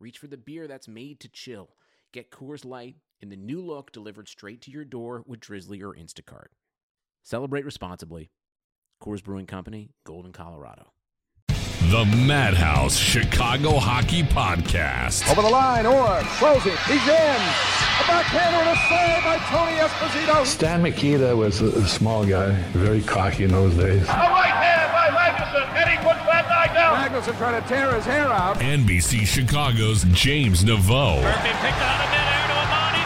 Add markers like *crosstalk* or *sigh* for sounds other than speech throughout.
reach for the beer that's made to chill. Get Coors Light in the new look delivered straight to your door with Drizzly or Instacart. Celebrate responsibly. Coors Brewing Company, Golden, Colorado. The Madhouse Chicago Hockey Podcast. Over the line, Orr, closing, he's in. A backhander and a save by Tony Esposito. Stan Mikita was a small guy, very cocky in those days. A right hand by Magnuson, and he puts Van Dyke down. Magnuson trying to tear his hair out. NBC Chicago's James Naveau. Murphy picked out of midair to Amonte!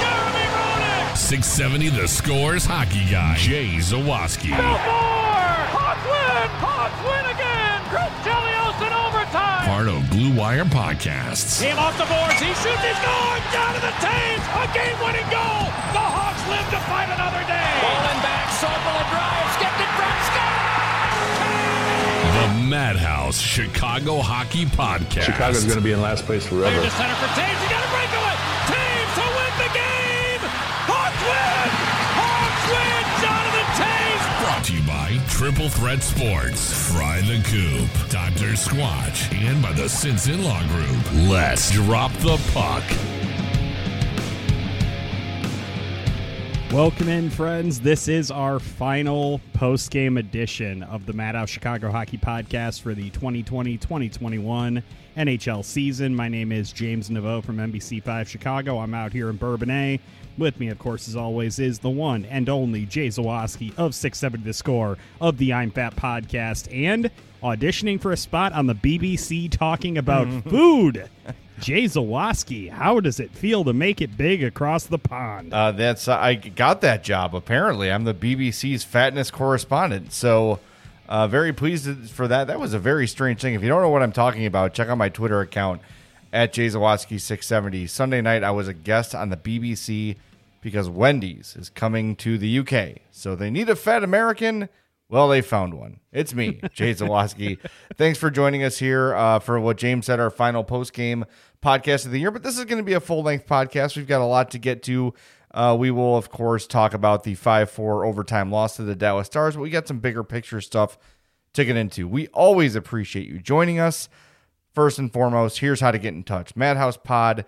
Jeremy Roenick! 670 The Scores hockey guy, Jay Zawaski. Belfour! Hawks win! Hawks again! Chris Chelios in overtime! Part of Blue Wire Podcasts. Team off the boards, he shoots, he's going! Down to the Toews! A game-winning goal! The Hawks live to fight another day! Bowling back, Sorpel Madhouse Chicago Hockey Podcast. Chicago's going to be in last place Clear forever. to center for Toews. He got a breakaway. Toews to win the game. Hawks win. Hawks win. Jonathan Toews. Brought to you by Triple Threat Sports, Fry the Coop, Dr. Squatch, and by the Sinson Law Group. Let's drop the puck. Welcome in, friends. This is our final post game edition of the Madhouse Chicago Hockey Podcast for the 2020 2021 NHL season. My name is James Naveau from NBC5 Chicago. I'm out here in Bourbonnais. With me, of course, as always, is the one and only Jay Zawaski of 670 The Score of the I'm Fat podcast and auditioning for a spot on the BBC talking about *laughs* food. Jay Zawaski, how does it feel to make it big across the pond? Uh, that's I got that job. Apparently, I'm the BBC's fatness correspondent. So, uh, very pleased for that. That was a very strange thing. If you don't know what I'm talking about, check out my Twitter account at jzawaski670. Sunday night, I was a guest on the BBC because Wendy's is coming to the UK. So they need a fat American. Well, they found one. It's me, Jay Zawaski. *laughs* Thanks for joining us here uh, for what James said, our final post game podcast of the year. But this is going to be a full length podcast. We've got a lot to get to. Uh, we will, of course, talk about the 5 4 overtime loss to the Dallas Stars, but we got some bigger picture stuff to get into. We always appreciate you joining us. First and foremost, here's how to get in touch madhousepod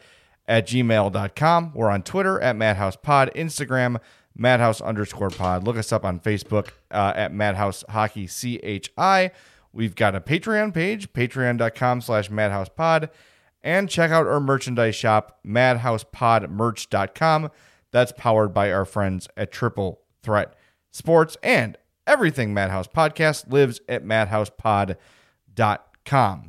at gmail.com. We're on Twitter at madhousepod, Instagram, madhouse underscore pod. Look us up on Facebook uh, at madhouse hockey chi. We've got a Patreon page, patreon.com slash Madhouse Pod. and check out our merchandise shop, madhousepodmerch.com. That's powered by our friends at Triple Threat Sports and everything Madhouse Podcast lives at madhousepod.com.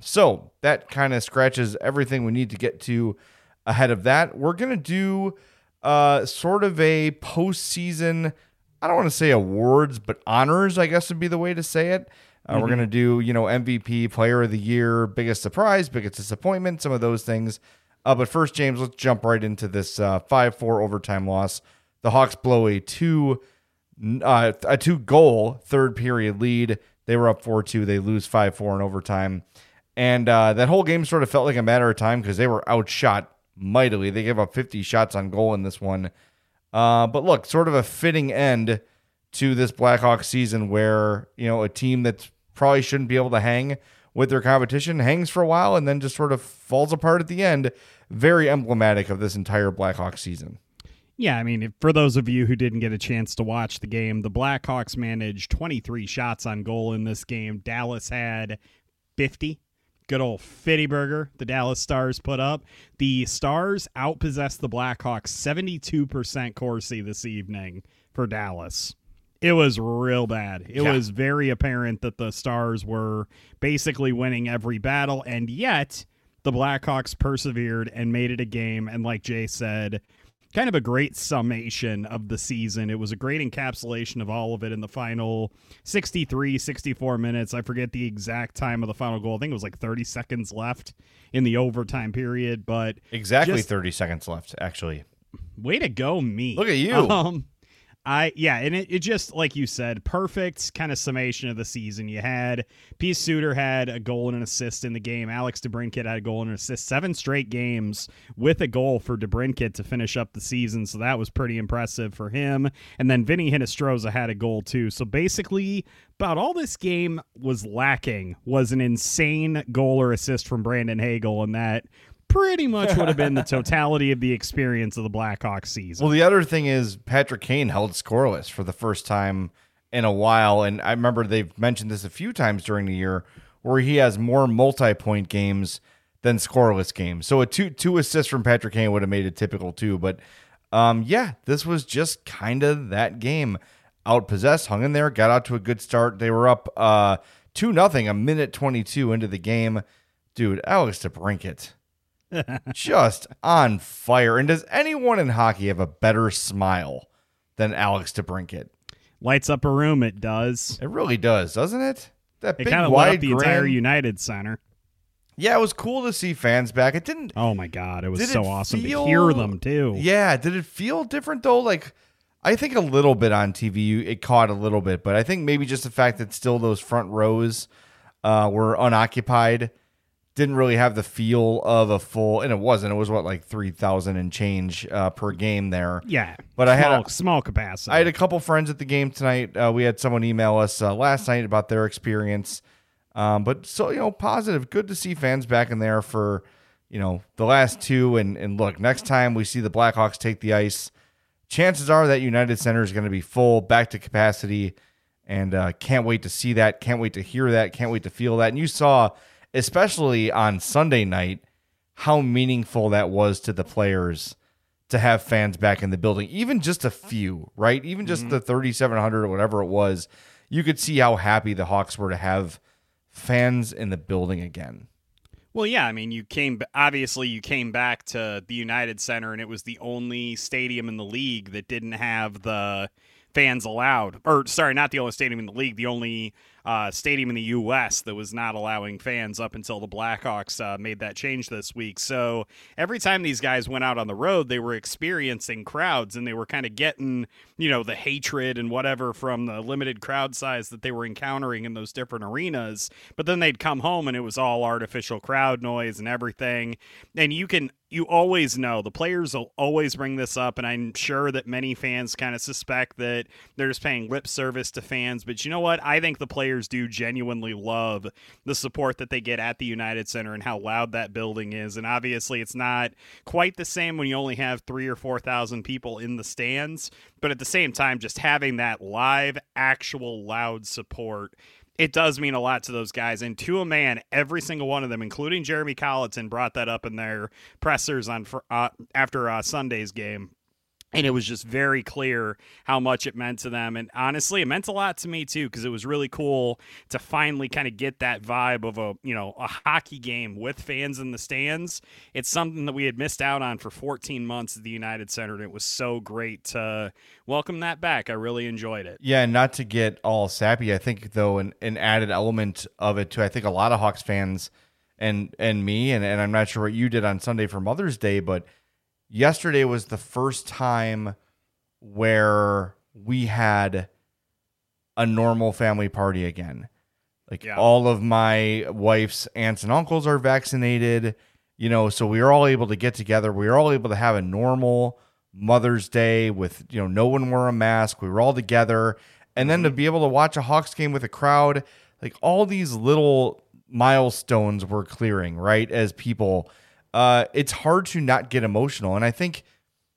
So that kind of scratches everything we need to get to ahead of that. We're going to do uh, sort of a postseason, I don't want to say awards, but honors, I guess would be the way to say it. Uh, We're going to do, you know, MVP, player of the year, biggest surprise, biggest disappointment, some of those things. Uh, but first, James, let's jump right into this uh, 5 4 overtime loss. The Hawks blow a two, uh, a two goal third period lead They were up 4 2. They lose 5 4 in overtime. And uh, that whole game sort of felt like a matter of time because they were outshot mightily. They gave up 50 shots on goal in this one. Uh, but look, sort of a fitting end to this Blackhawks season where, you know, a team that probably shouldn't be able to hang with their competition hangs for a while and then just sort of falls apart at the end. Very emblematic of this entire Blackhawks season. Yeah, I mean, for those of you who didn't get a chance to watch the game, the Blackhawks managed 23 shots on goal in this game. Dallas had 50. Good old Fitty Burger, the Dallas Stars put up. The Stars outpossessed the Blackhawks 72% Corsi this evening for Dallas. It was real bad. It Yeah. was very apparent that the Stars were basically winning every battle, and yet the Blackhawks persevered and made it a game. And like Jay said, kind of a great summation of the season. It was a great encapsulation of all of it in the final 63, 64 minutes. I forget the exact time of the final goal. I think it was like 30 seconds left in the overtime period, but Exactly Just- 30 seconds left, actually. way to go, me. Look at you. Um, I yeah, and it, it just like you said, perfect kind of summation of the season. You had Pius Suter had a goal and an assist in the game. Alex DeBrincat had a goal and an assist. Seven straight games with a goal for DeBrincat to finish up the season, so that was pretty impressive for him. And then Vinny Hinostroza had a goal too. So basically, about all this game was lacking was an insane goal or assist from Brandon Hagel, and that pretty much would have been the *laughs* totality of the experience of the Blackhawks season. Well, the other thing is Patrick Kane held scoreless for the first time in a while. And I remember they've mentioned this a few times during the year where he has more multi point games than scoreless games. So a two two assists from Patrick Kane would have made it typical too. But um, yeah, this was just kind of that game. Outpossessed, hung in there, got out to a good start. They were up uh two nothing a minute twenty two into the game. Dude, Alex DeBrincat just on fire. And does anyone in hockey have a better smile than Alex DeBrincat? Lights up a room, it does. It really does, doesn't it? That It big kind of lit wide up the grin. entire United Center. Yeah, it was cool to see fans back. It didn't. Oh my god, it was so it awesome feel- to hear them too. Yeah, did it feel different though? Like, I think a little bit on TV, it caught a little bit, but I think maybe just the fact that still those front rows uh, were unoccupied didn't really have the feel of a full, and it wasn't. It was what like three thousand and change uh, per game there. Yeah, But I had small, a- small capacity. I had a couple friends at the game tonight. Uh, we had someone email us uh, last night about their experience. Um, but so you know, positive. Good to see fans back in there for you know the last two. And and look, next time we see the Blackhawks take the ice, chances are that United Center is going to be full, back to capacity, and uh, can't wait to see that. Can't wait to hear that. Can't wait to feel that. And you saw, especially on Sunday night, how meaningful that was to the players to have fans back in the building, even just a few, right? Even just mm-hmm. the 3,700 or whatever it was, you could see how happy the Hawks were to have fans in the building again. Well, yeah, I mean, you came obviously you came back to the United Center, and it was the only stadium in the league that didn't have the fans allowed. Or sorry, not the only stadium in the league, the only uh, stadium in the U.S. that was not allowing fans up until the Blackhawks uh, made that change this week. So every time these guys went out on the road, they were experiencing crowds, and they were kind of getting you know the hatred and whatever from the limited crowd size that they were encountering in those different arenas. But then they'd come home, and it was all artificial crowd noise and everything. And you can you always know the players will always bring this up and i'm sure that many fans kind of suspect that they're just paying lip service to fans but you know what i think the players do genuinely love the support that they get at the united center and how loud that building is and obviously it's not quite the same when you only have three or four thousand people in the stands but at the same time just having that live actual loud support it does mean a lot to those guys. And to a man, every single one of them, including Jeremy Colliton, brought that up in their pressers on for, uh, after uh, Sunday's game. And it was just very clear how much it meant to them. And honestly, it meant a lot to me too, because it was really cool to finally kind of get that vibe of a, you know, a hockey game with fans in the stands. It's something that we had missed out on for 14 months at the United Center. And it was so great to welcome that back. I really enjoyed it. Yeah, and not to get all sappy, I think though an, an added element of it too. I think a lot of Hawks fans and and me and, and I'm not sure what you did on Sunday for Mother's Day, but yesterday was the first time where we had a normal family party again. Like Yeah. all of my wife's aunts and uncles are vaccinated, you know, so we were all able to get together. We were all able to have a normal Mother's Day with, you know, no one wore a mask. We were all together. And then to mm-hmm. be able to watch a Hawks game with a crowd, like all these little milestones were clearing, right? As people, uh, it's hard to not get emotional. And I think,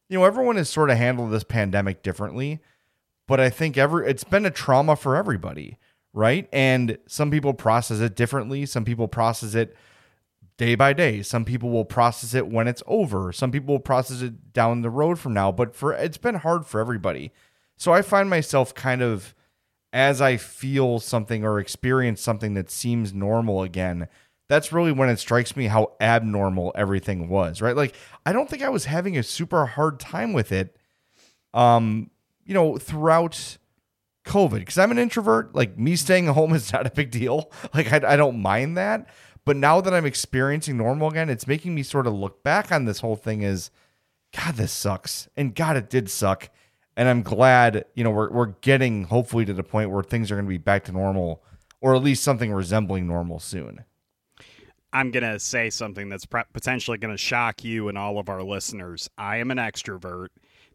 you know, everyone has sort of handled this pandemic differently but I think every it's been a trauma for everybody, right? And some people process it differently. Some people process it day by day. Some people will process it when it's over. Some people will process it down the road from now. But for it's been hard for everybody. So I find myself kind of as I feel something or experience something that seems normal again, that's really when it strikes me how abnormal everything was, right? Like I don't think I was having a super hard time with it um you know throughout covid. Because i'm an introvert like me staying *laughs* home is not a big deal. *laughs* Like I, I don't mind that. But now that i'm experiencing normal again it's making me sort of look back on this whole thing as god this sucks. And god it did suck. And i'm glad you know we're, we're getting hopefully to the point where things are going to be back to normal or at least something resembling normal soon I'm going to say something that's pre- potentially going to shock you and all of our listeners. I am an extrovert.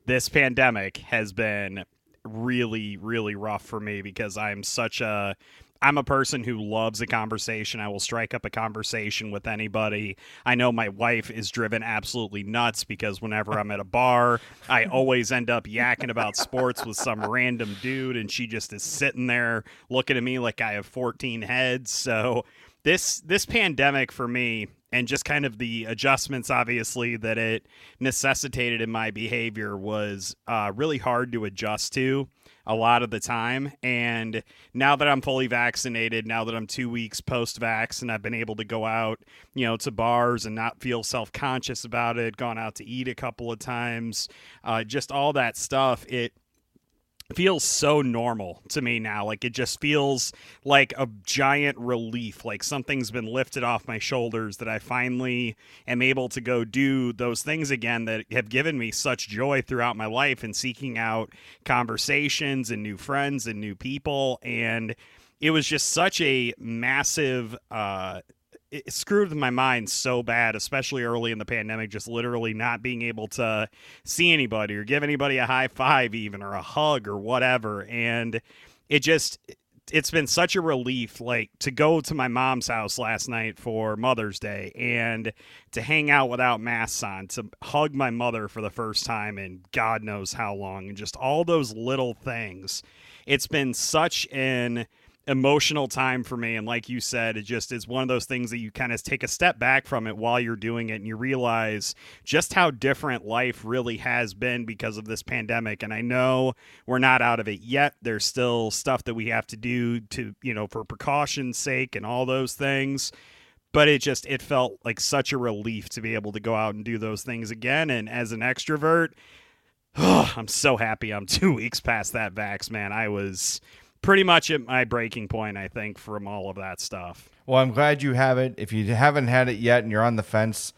This pandemic has been really, really rough for me because I'm such a. I'm a person who loves a conversation. I will strike up a conversation with anybody. I know my wife is driven absolutely nuts because whenever I'm at a bar, I always end up yakking about sports with some random dude, and she just is sitting there looking at me like I have 14 heads. So this this pandemic for me and just kind of the adjustments obviously that it necessitated in my behavior was uh, really hard to adjust to a lot of the time. And now that i'm fully vaccinated now that i'm two weeks post-vax and i've been able to go out you know to bars and not feel self-conscious about it gone out to eat a couple of times uh, just all that stuff it feels so normal to me now. Like it just feels like a giant relief, like something's been lifted off my shoulders that I finally am able to go do those things again that have given me such joy throughout my life and seeking out conversations and new friends and new people. And it was just such a massive, uh, it screwed my mind so bad, especially early in the pandemic, just literally not being able to see anybody or give anybody a high five, even or a hug or whatever. And it just, it's been such a relief, like to go to my mom's house last night for Mother's Day and to hang out without masks on, to hug my mother for the first time in God knows how long, and just all those little things. It's been such an emotional time for me. And like you said it just is one of those things that you kind of take a step back from it while you're doing it and you realize just how different life really has been because of this pandemic. And I know we're not out of it yet. There's still stuff that we have to do to you know for precaution's sake and all those things. But it just it felt like such a relief to be able to go out and do those things again. And as an extrovert *sighs* I'm so happy I'm *laughs* 2 weeks past that vax man. I was pretty much at my breaking point, I think, from all of that stuff. Well, I'm glad you have it. If you haven't had it yet and you're on the fence,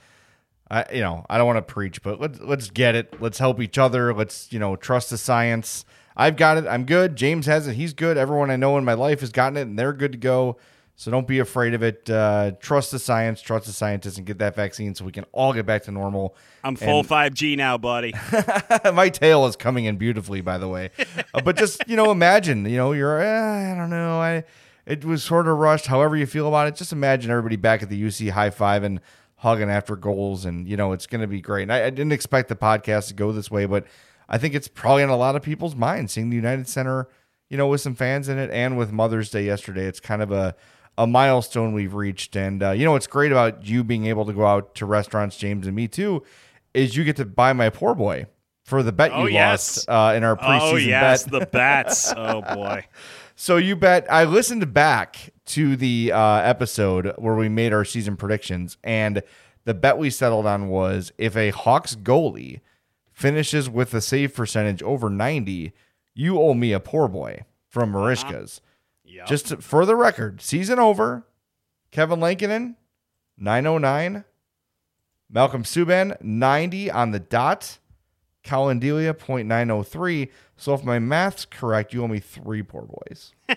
I you know I don't want to preach, but let's let's get it. Let's help each other. Let's you know trust the science. I've got it. I'm good. James has it. He's good. Everyone I know in my life has gotten it, and they're good to go. So don't be afraid of it. Uh, trust the science, trust the scientists, and get that vaccine so we can all get back to normal. I'm full And- 5G now, buddy. *laughs* My tail is coming in beautifully, by the way. *laughs* Uh, but just you know, imagine you know you're eh, I don't know I it was sort of rushed. However you feel about it, just imagine everybody back at the UC high five and hugging after goals, and you know it's going to be great. And I, I didn't expect the podcast to go this way, but I think it's probably in a lot of people's minds. Seeing the United Center, you know, with some fans in it, and with Mother's Day yesterday, it's kind of a a milestone we've reached. And uh, you know what's great about you being able to go out to restaurants, James, and me too, is you get to buy my poor boy for the bet Oh, you yes. lost uh, in our preseason oh, yes, bet. the *laughs* bats. Oh, boy. So you bet. I listened back to the uh, episode where we made our season predictions, and the bet we settled on was if a Hawks goalie finishes with a save percentage over 90, you owe me a poor boy from Marishka's. Yep. Just to- for the record, season over. Kevin Lankinen, 909. Malcolm Subban, 90 on the dot. Collin Delia, 0.903. So if my math's correct, you owe me three poor boys. *laughs*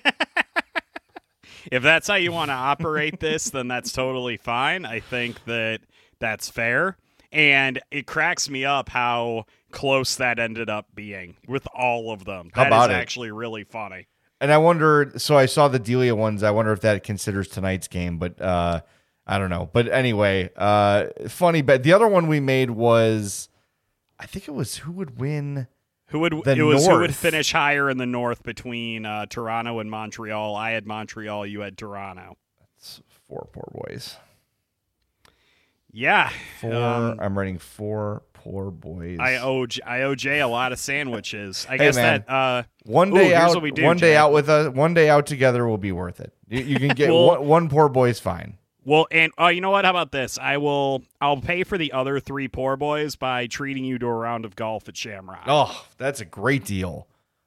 if that's how you want to operate this, then that's totally fine. I think that that's fair. And it cracks me up how close that ended up being with all of them. How about is it? actually really funny. And I wonder. So I saw the Delia ones. I wonder if that considers tonight's game, but uh, I don't know. But anyway, uh, funny. But the other one we made was, I think it was who would win. Who would The it was who would finish higher in the north between uh, Toronto and Montreal? I had Montreal, you had Toronto. That's Four poor boys. Yeah. Four. Um, I'm writing four poor boys. I owe J- I owe Jay a lot of sandwiches. I Hey, guess man. that uh One Ooh, day here's out, do, one day out with us, one day out together will be worth it. You, you can get *laughs* Well- one, one poor boy's fine. Well, and uh, you know what? How about this? I will. I'll pay for the other three poor boys by treating you to a round of golf at Shamrock. Oh, that's a great deal.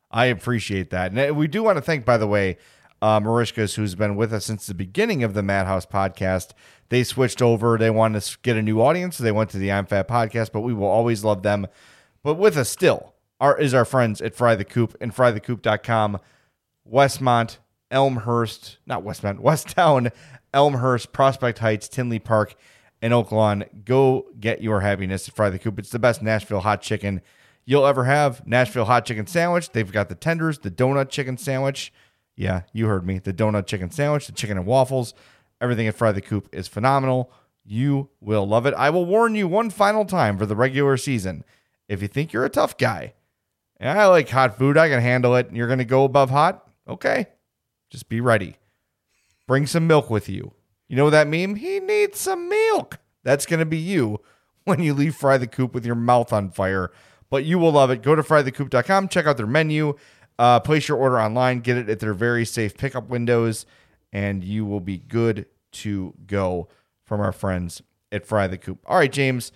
I appreciate that. And uh, we do want to thank, by the way, uh, Marishkas, who's been with us since the beginning of the Madhouse podcast. They switched over. They wanted to get a new audience. So they went to the I'm Fat podcast, but we will always love them. But with us still are, is our friends at Fry the Coop and frythecoop.com. Westmont, Elmhurst, not Westmont, *laughs* Westtown, Elmhurst, Prospect Heights, Tinley Park, and Oak Lawn. Go get your happiness at Fry the Coop. It's the best Nashville hot chicken you'll ever have. Nashville hot chicken sandwich. They've got the tenders, the donut chicken sandwich. Yeah, you heard me. The donut chicken sandwich, the chicken and waffles. Everything at Fry the Coop is phenomenal. You will love it. I will warn you one final time for the regular season. If you think you're a tough guy, and I like hot food, I can handle it, and you're going to go above hot, okay, just be ready. Bring some milk with you. You know that meme? He needs some milk. That's going to be you *laughs* when you leave Fry the Coop with your mouth on fire. But you will love it. Go to frythecoop.com, check out their menu, uh, place your order online, get it at their very safe pickup windows, and you will be good to go from our friends at Fry the Coop. All right, James.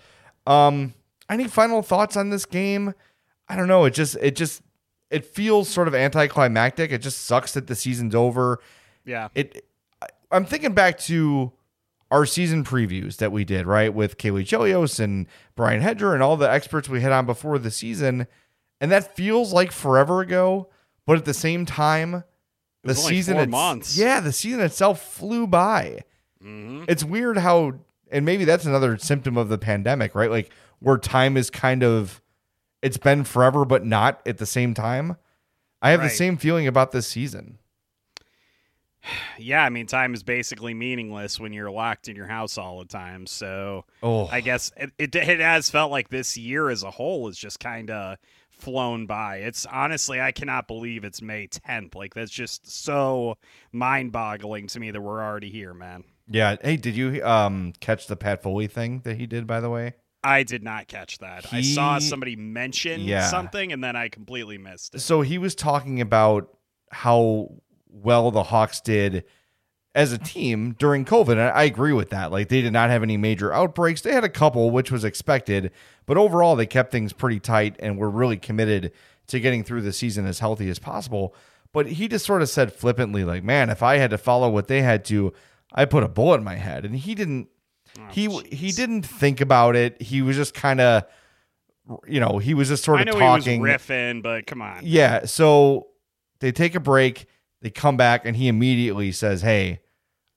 Um, any final thoughts on this game? I don't know. It just it just it feels sort of anticlimactic. It just sucks that the season's over. Yeah. It I'm thinking back to our season previews that we did, right? With Caley Chelios and Brian Hedger and all the experts we had on before the season. And that feels like forever ago, but at the same time, the season four it's- months. Yeah, the season itself flew by. Mm-hmm. It's weird how and maybe that's another symptom of the pandemic, right? Like where time is kind of it's been forever but not at the same time. I have the same feeling about this season. *sighs* Yeah, I mean, time is basically meaningless when you're locked in your house all the time. So Oh. I guess it, it, it has felt like this year as a whole is just kind of flown by. It's honestly, I cannot believe it's May 10th. Like, that's just so mind boggling to me that we're already here, man. Yeah. Hey, did you um catch the Pat Foley thing that he did by the way? I did not catch that. I saw somebody mention Yeah. something and then I completely missed it. So he was talking about how well the Hawks did as a team during COVID. And I agree with that. Like they did not have any major outbreaks. They had a couple, which was expected, but overall they kept things pretty tight and were really committed to getting through the season as healthy as possible. But he just sort of said flippantly, like, man, if I had to follow what they had to, I put a bullet in my head. And he didn't oh, he he didn't think about it. He was just kind of you know, he was just sort of talking. he was riffing, but come on. Yeah. So they take a break. They come back, and he immediately says, "Hey,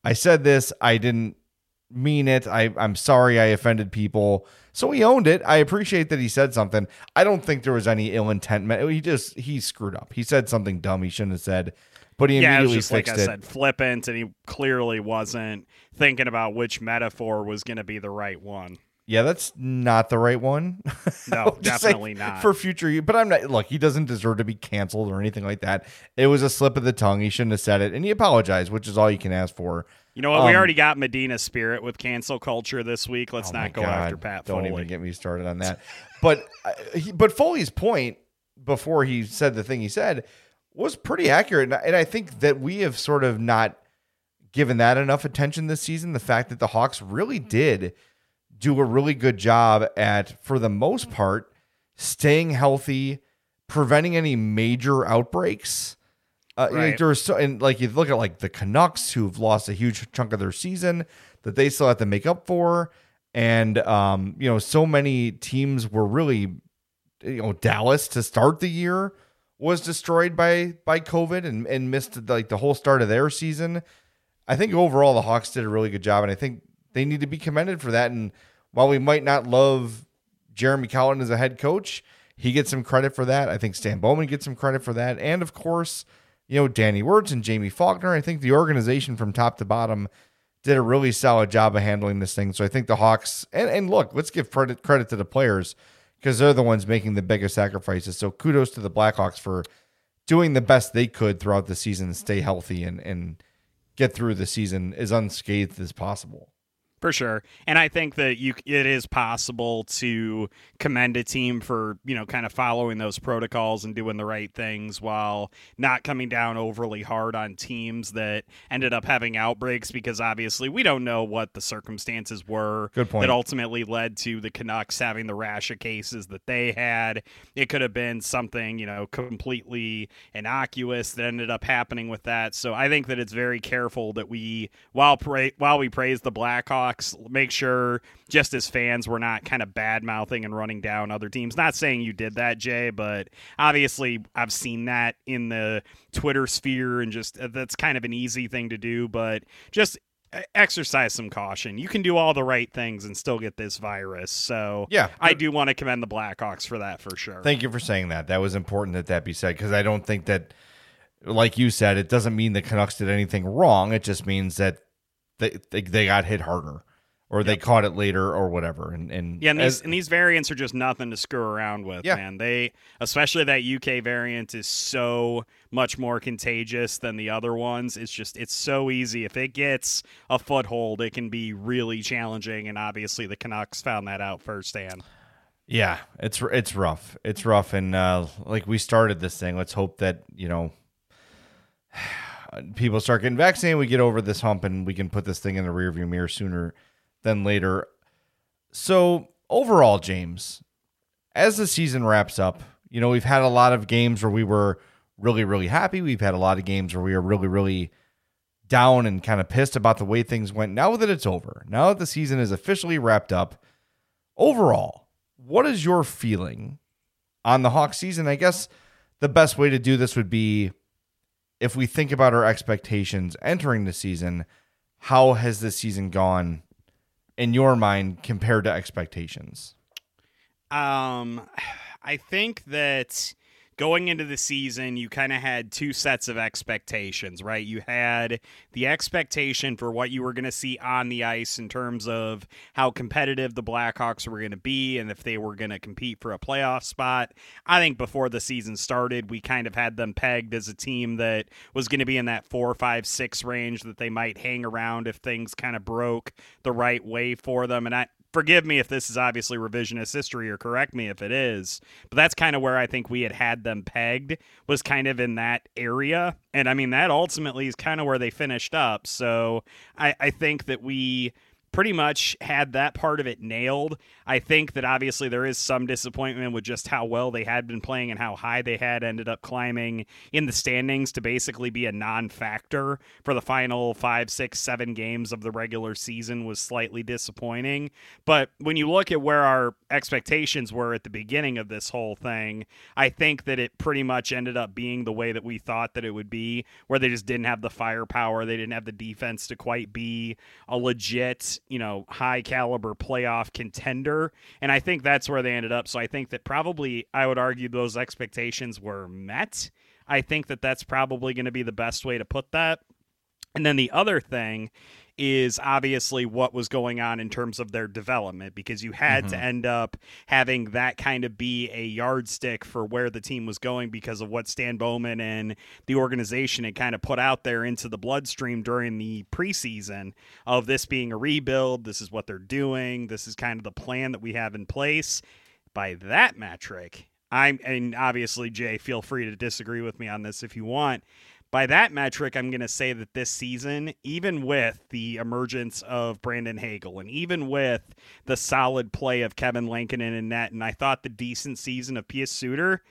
I said this. I didn't mean it. I, I'm sorry. I offended people." So he owned it. I appreciate that he said something. I don't think there was any ill intent. He just he screwed up. He said something dumb he shouldn't have said, but he yeah, it was just like I it. said, flippant, and he clearly wasn't thinking about which metaphor was going to be the right one. Yeah, that's not the right one. *laughs* No, definitely not. for future. But I'm not. Look, he doesn't deserve to be canceled or anything like that. It was a slip of the tongue. He shouldn't have said it, and he apologized, which is all you can ask for. You know what? we Um, already got Medina Spirit with cancel culture this week. Let's Oh not go God, after Pat Don't Foley. even get me started on that. But uh, but Foley's point before he said the thing he said was pretty accurate, and I- and I think that we have sort of not given that enough attention this season. The fact that the Hawks really did do a really good job at, for the most part, staying healthy, preventing any major outbreaks. Uh, Right. there was so, and like you look at like the Canucks who've lost a huge chunk of their season that they still have to make up for, and um, you know, so many teams were really, you know, Dallas to start the year was destroyed by by COVID and and missed like the whole start of their season. I think overall the Hawks did a really good job, and I think they need to be commended for that. And while we might not love Jeremy Colliton as a head coach, he gets some credit for that. I think Stan Bowman gets some credit for that, and of course, you know Danny Wirtz and Jaime Faulkner. I think the organization from top to bottom did a really solid job of handling this thing. So I think the Hawks and, and look, let's give credit credit to the players because they're the ones making the biggest sacrifices. So kudos to the Blackhawks for doing the best they could throughout the season stay healthy and and get through the season as unscathed as possible. For sure. And I think that you it is possible to commend a team for, you know, kind of following those protocols and doing the right things while not coming down overly hard on teams that ended up having outbreaks because obviously we don't know what the circumstances were Good point. that ultimately led to the Canucks having the rash of cases that they had. It could have been something, you know, completely innocuous that ended up happening with that. So I think that it's very careful that we while pra- while we praise the Blackhawks make sure just as fans we're not kind of bad mouthing and running down other teams. Not saying you did that, Jay, but obviously I've seen that in the Twitter sphere and just uh, that's kind of an easy thing to do, but just uh, exercise some caution. You can do all the right things and still get this virus. So Yeah. I do want to commend the Blackhawks for that for sure. Thank you for saying that. That was important that that be said because I don't think that, like you said, it doesn't mean the Canucks did anything wrong. It just means that they they, they got hit harder or they caught it later or whatever. And and Yeah, and these as- and these variants are just nothing to screw around with, Yeah. man. They especially that UK variant is so much more contagious than the other ones. It's just it's so easy. If it gets a foothold, it can be really challenging and obviously the Canucks found that out firsthand. Yeah, it's it's rough. It's rough, and uh, like we started this thing. Let's hope that you know people start getting vaccinated. We get over this hump, and we can put this thing in the rearview mirror sooner than later. So overall, James, as the season wraps up, you know we've had a lot of games where we were really really happy. We've had a lot of games where we were really really down and kind of pissed about the way things went. Now that it's over, now that the season is officially wrapped up, overall, what is your feeling on the Hawk season? I guess the best way to do this would be if we think about our expectations entering the season, how has this season gone in your mind compared to expectations? Um, I think that going into the season, you kind of had two sets of expectations, right? You had the expectation for what you were going to see on the ice in terms of how competitive the Blackhawks were going to be and if they were going to compete for a playoff spot. I think before the season started, we kind of had them pegged as a team that was going to be in that four, five, six range that they might hang around if things kind of broke the right way for them. And I, forgive me if this is obviously revisionist history or correct me if it is but that's kind of where i think we had had them pegged was kind of in that area. And i mean that ultimately is kind of where they finished up. So i, I think that we pretty much had that part of it nailed. I think that obviously there is some disappointment with just how well they had been playing and how high they had ended up climbing in the standings to basically be a non factor for the final five, six, seven games of the regular season was slightly disappointing. But when you look at where our expectations were at the beginning of this whole thing, I think that it pretty much ended up being the way that we thought that it would be, where they just didn't have the firepower, they didn't have the defense to quite be a legit you know, high caliber playoff contender. And I think that's where they ended up. So I think that probably I would argue those expectations were met. I think that that's probably going to be the best way to put that. And then the other thing is obviously what was going on in terms of their development because you had to mm-hmm. end up having that kind of be a yardstick for where the team was going because of what Stan Bowman and the organization had kind of put out there into the bloodstream during the preseason of this being a rebuild. This is what they're doing. This is kind of the plan that we have in place. By that metric, I'm, and obviously, Jay, feel free to disagree with me on this if you want by that metric, I'm going to say that this season, even with the emergence of Brandon Hagel and even with the solid play of Kevin Lankinen in net, and I thought the decent season of Pius Suter,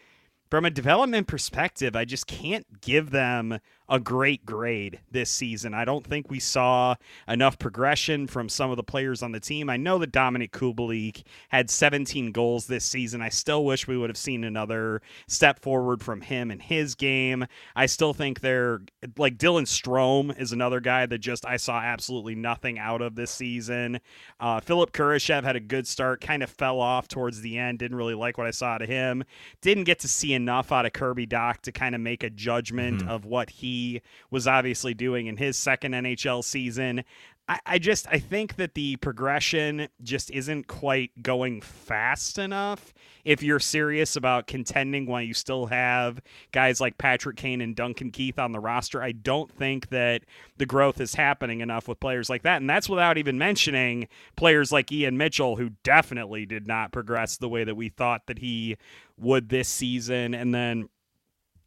from a development perspective, I just can't give them a great grade this season. I don't think we saw enough progression from some of the players on the team. I know that Dominik Kubalik had 17 goals this season. I still wish we would have seen another step forward from him in his game. I still think they're like Dylan Strome is another guy that just I saw absolutely nothing out of this season. Uh, Philipp Kurashev had a good start, kind of fell off towards the end. Didn't really like what I saw out of him. Didn't get to see enough out of Kirby Dach to kind of make a judgment mm-hmm. of what he was obviously doing in his second NHL season. I, I just I think that the progression just isn't quite going fast enough. If you're serious about contending while you still have guys like Patrick Kane and Duncan Keith on the roster, I don't think that the growth is happening enough with players like that. And that's without even mentioning players like Ian Mitchell, who definitely did not progress the way that we thought that he would this season. And then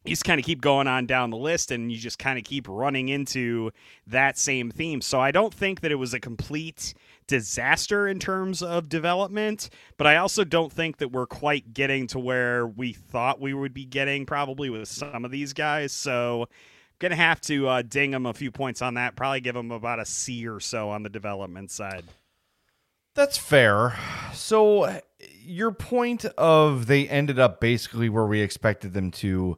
you just kind of keep going on down the list and you just kind of keep running into that same theme. So I don't think that it was a complete disaster in terms of development, but I also don't think that we're quite getting to where we thought we would be getting probably with some of these guys. So gonna have to uh, ding them a few points on that. Probably give them about a C or so on the development side. That's fair. So your point of they ended up basically where we expected them to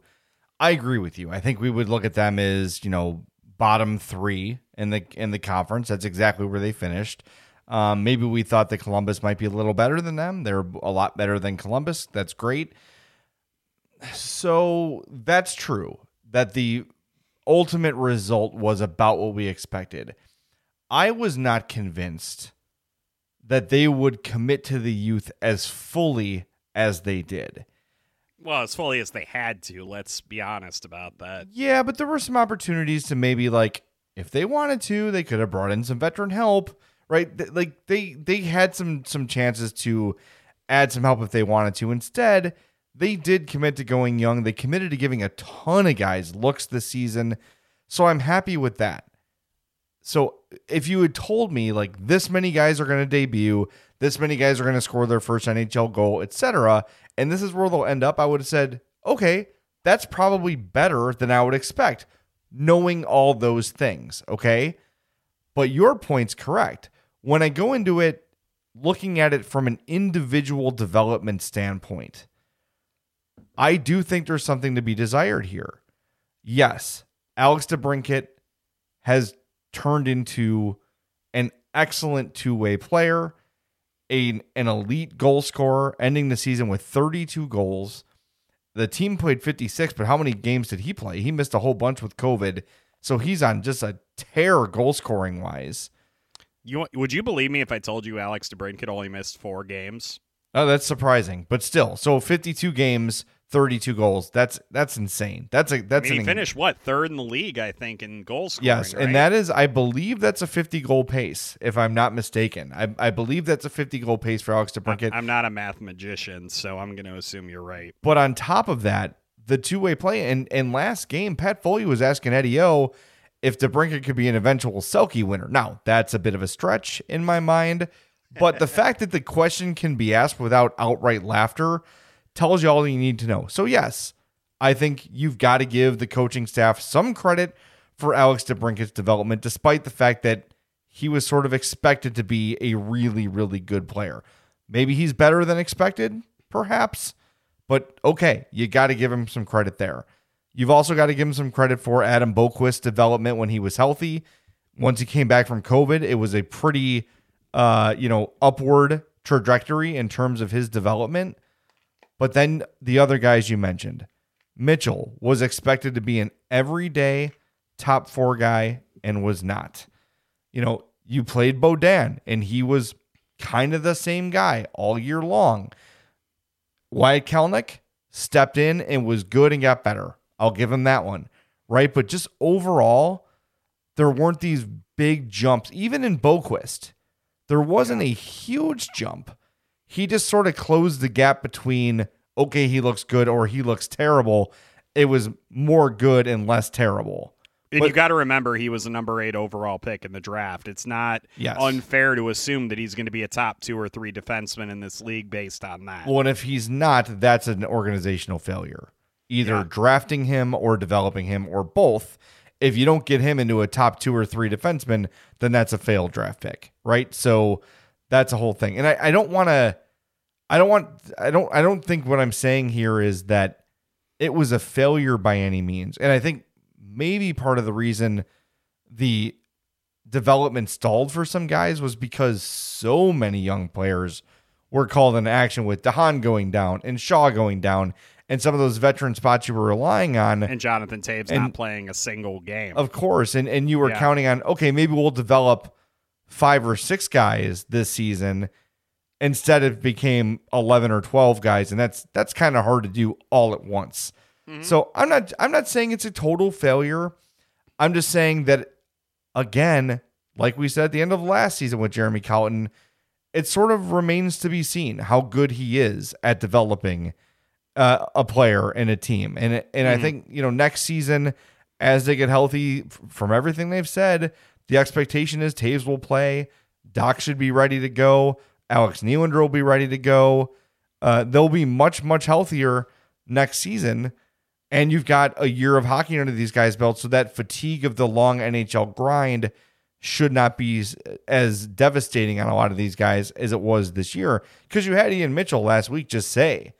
I agree with you. I think we would look at them as you know bottom three in the in the conference. That's exactly where they finished. Um, maybe we thought that Columbus might be a little better than them. They're a lot better than Columbus. That's great. So that's true. That the ultimate result was about what we expected. I was not convinced that they would commit to the youth as fully as they did well, as fully as they had to. Let's be honest about that. Yeah, but there were some opportunities to maybe like if they wanted to, they could have brought in some veteran help, right? Like they they had some some chances to add some help if they wanted to. Instead, they did commit to going young. They committed to giving a ton of guys looks this season. So I'm happy with that. So if you had told me like this many guys are going to debut, this many guys are going to score their first NHL goal, etc., and this is where they'll end up, I would have said, okay, that's probably better than I would expect, knowing all those things. Okay. But your point's correct. When I go into it, looking at it from an individual development standpoint, I do think there's something to be desired here. Yes, Alex DeBrincat has turned into an excellent two way player a, an elite goal scorer, ending the season with 32 goals. The team played 56, but how many games did he play? He missed a whole bunch with COVID. So he's on just a tear goal scoring wise. You would you believe me if I told you Alex DeBrincat only missed four games? Oh, that's surprising, but still. So 52 games, 32 goals. That's that's insane. That's a that's I mean, he finished what third in the league, I think, in goal scoring. Yes, right? and that is, I believe that's a 50 goal pace, if I'm not mistaken. I, I believe that's a 50 goal pace for Alex DeBrincat. I'm not a math magician, so I'm going to assume you're right. But on top of that, the two way play, and and last game, Pat Foley was asking Eddie O if DeBrincat could be an eventual Selke winner. Now that's a bit of a stretch in my mind, but the *laughs* fact that the question can be asked without outright laughter tells you all you need to know. So, yes, I think you've got to give the coaching staff some credit for Alex DeBrincat's development, despite the fact that he was sort of expected to be a really, really good player. Maybe he's better than expected, perhaps, but okay, you got to give him some credit there. You've also got to give him some credit for Adam Boqvist's development when he was healthy. Once he came back from COVID, it was a pretty, uh, you know, upward trajectory in terms of his development. But then the other guys you mentioned, Mitchell was expected to be an everyday top four guy and was not. You know, you played Beaudin and he was kind of the same guy all year long. Wyatt Kalynuk stepped in and was good and got better. I'll give him that one. Right. But just overall, there weren't these big jumps. Even in Boqvist, there wasn't a huge jump he just sort of closed the gap between okay, he looks good or he looks terrible. It was more good and less terrible. And but, you got to remember he was a number eight overall pick in the draft. It's not yes. unfair to assume that he's going to be a top two or three defenseman in this league based on that. Well, and if he's not, that's an organizational failure. Either yeah. drafting him or developing him or both. If you don't get him into a top two or three defenseman, then that's a failed draft pick, right? So that's a whole thing. And I, I don't want to, I don't want, I don't, I don't think what I'm saying here is that it was a failure by any means. And I think maybe part of the reason the development stalled for some guys was because so many young players were called into action with Dahan going down and Shaw going down and some of those veteran spots you were relying on. And Jonathan Toews And- not playing a single game. Of course. And and you were Yeah. counting on, okay, maybe we'll develop five or six guys this season. Instead it became eleven or twelve guys, and that's that's kind of hard to do all at once. So I'm not I'm not saying it's a total failure. I'm just saying that again, like we said at the end of last season with Jeremy Colliton, it sort of remains to be seen how good he is at developing uh, a player and a team. And and I think you know next season, as they get healthy, from everything they've said, the expectation is Toews will play. Doc should be ready to go. Alex Nylander will be ready to go. Uh, they'll be much much healthier next season. And you've got a year of hockey under these guys' belts, so that fatigue of the long NHL grind should not be as devastating on a lot of these guys as it was this year. Because you had Ian Mitchell last week just say,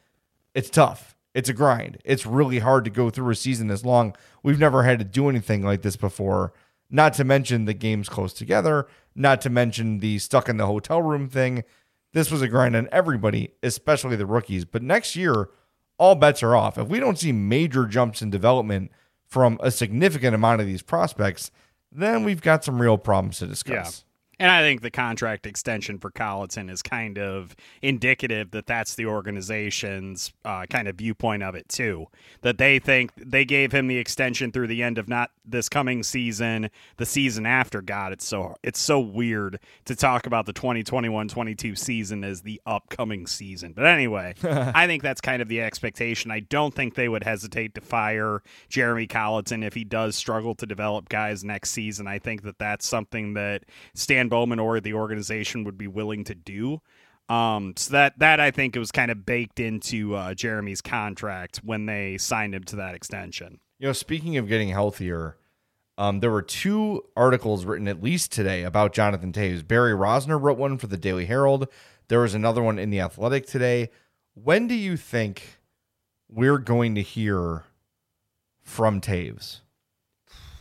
it's tough. It's a grind. It's really hard to go through a season this long. We've never had to do anything like this before. Not to mention the games close together, not to mention the stuck in the hotel room thing. This was a grind on everybody, especially the rookies. But next year, all bets are off. If we don't see major jumps in development from a significant amount of these prospects, then we've got some real problems to discuss. And I think the contract extension for Colliton is kind of indicative that that's the organization's uh, kind of viewpoint of it too. That they think they gave him the extension through the end of not this coming season, the season after. God, it's so it's so weird to talk about the 2021-22 season as the upcoming season. But anyway, *laughs* I think that's kind of the expectation. I don't think they would hesitate to fire Jeremy Colliton if he does struggle to develop guys next season. I think that that's something that Stan Bowman or the organization would be willing to do. Um, so that that I think it was kind of baked into uh, Jeremy's contract when they signed him to that extension. You know, speaking of getting healthier, um, there were two articles written at least today about Jonathan Toews. Barry Rozner wrote one for the Daily Herald. There was another one in the Athletic today. When do you think we're going to hear from Toews?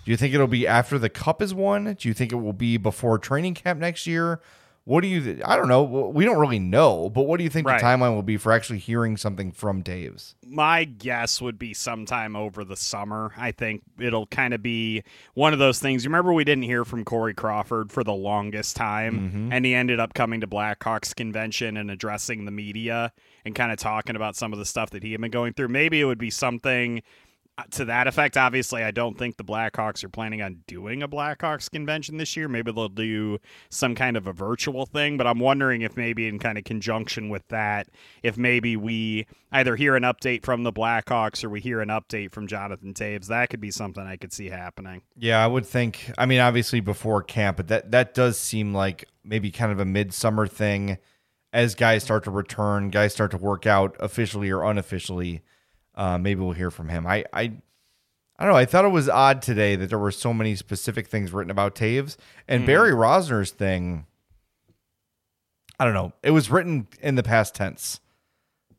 Do you think it'll be after the cup is won? Do you think it will be before training camp next year? What do you? I don't know. We don't really know, but what do you think Right. the timeline will be for actually hearing something from Toews? My guess would be sometime over the summer. I think it'll kind of be one of those things. You remember we didn't hear from Corey Crawford for the longest time, mm-hmm. and he ended up coming to Blackhawks convention and addressing the media and kind of talking about some of the stuff that he had been going through. Maybe it would be something to that effect. Obviously, I don't think the Blackhawks are planning on doing a Blackhawks convention this year. Maybe they'll do some kind of a virtual thing, but I'm wondering if maybe in kind of conjunction with that, if maybe we either hear an update from the Blackhawks or we hear an update from Jonathan Toews. That could be something I could see happening. Yeah, I would think. I mean, obviously before camp, but that that does seem like maybe kind of a midsummer thing as guys start to return, guys start to work out officially or unofficially. Uh, maybe we'll hear from him. I, I I don't know. I thought it was odd today that there were so many specific things written about Toews and Barry Rozner's thing. I don't know. It was written in the past tense,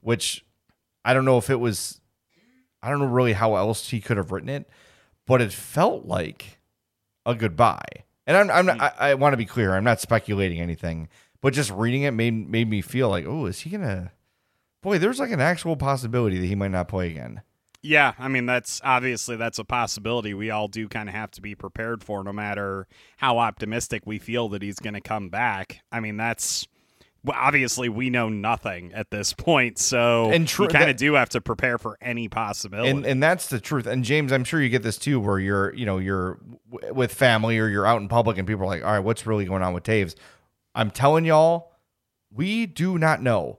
which I don't know if it was. I don't know really how else he could have written it, but it felt like a goodbye. And I'm, I'm not, I, I want to be clear. I'm not speculating anything, but just reading it made made me feel like, oh, is he gonna? Boy, there's like an actual possibility that he might not play again. Yeah, I mean that's obviously that's a possibility. We all do kind of have to be prepared for, no matter how optimistic we feel that he's going to come back. I mean that's obviously we know nothing at this point, so And tru- you kind of do have to prepare for any possibility. And and that's the truth. And James, I'm sure you get this too, where you're you know you're w- with family or you're out in public and people are like, all right, what's really going on with Toews? I'm telling y'all, we do not know.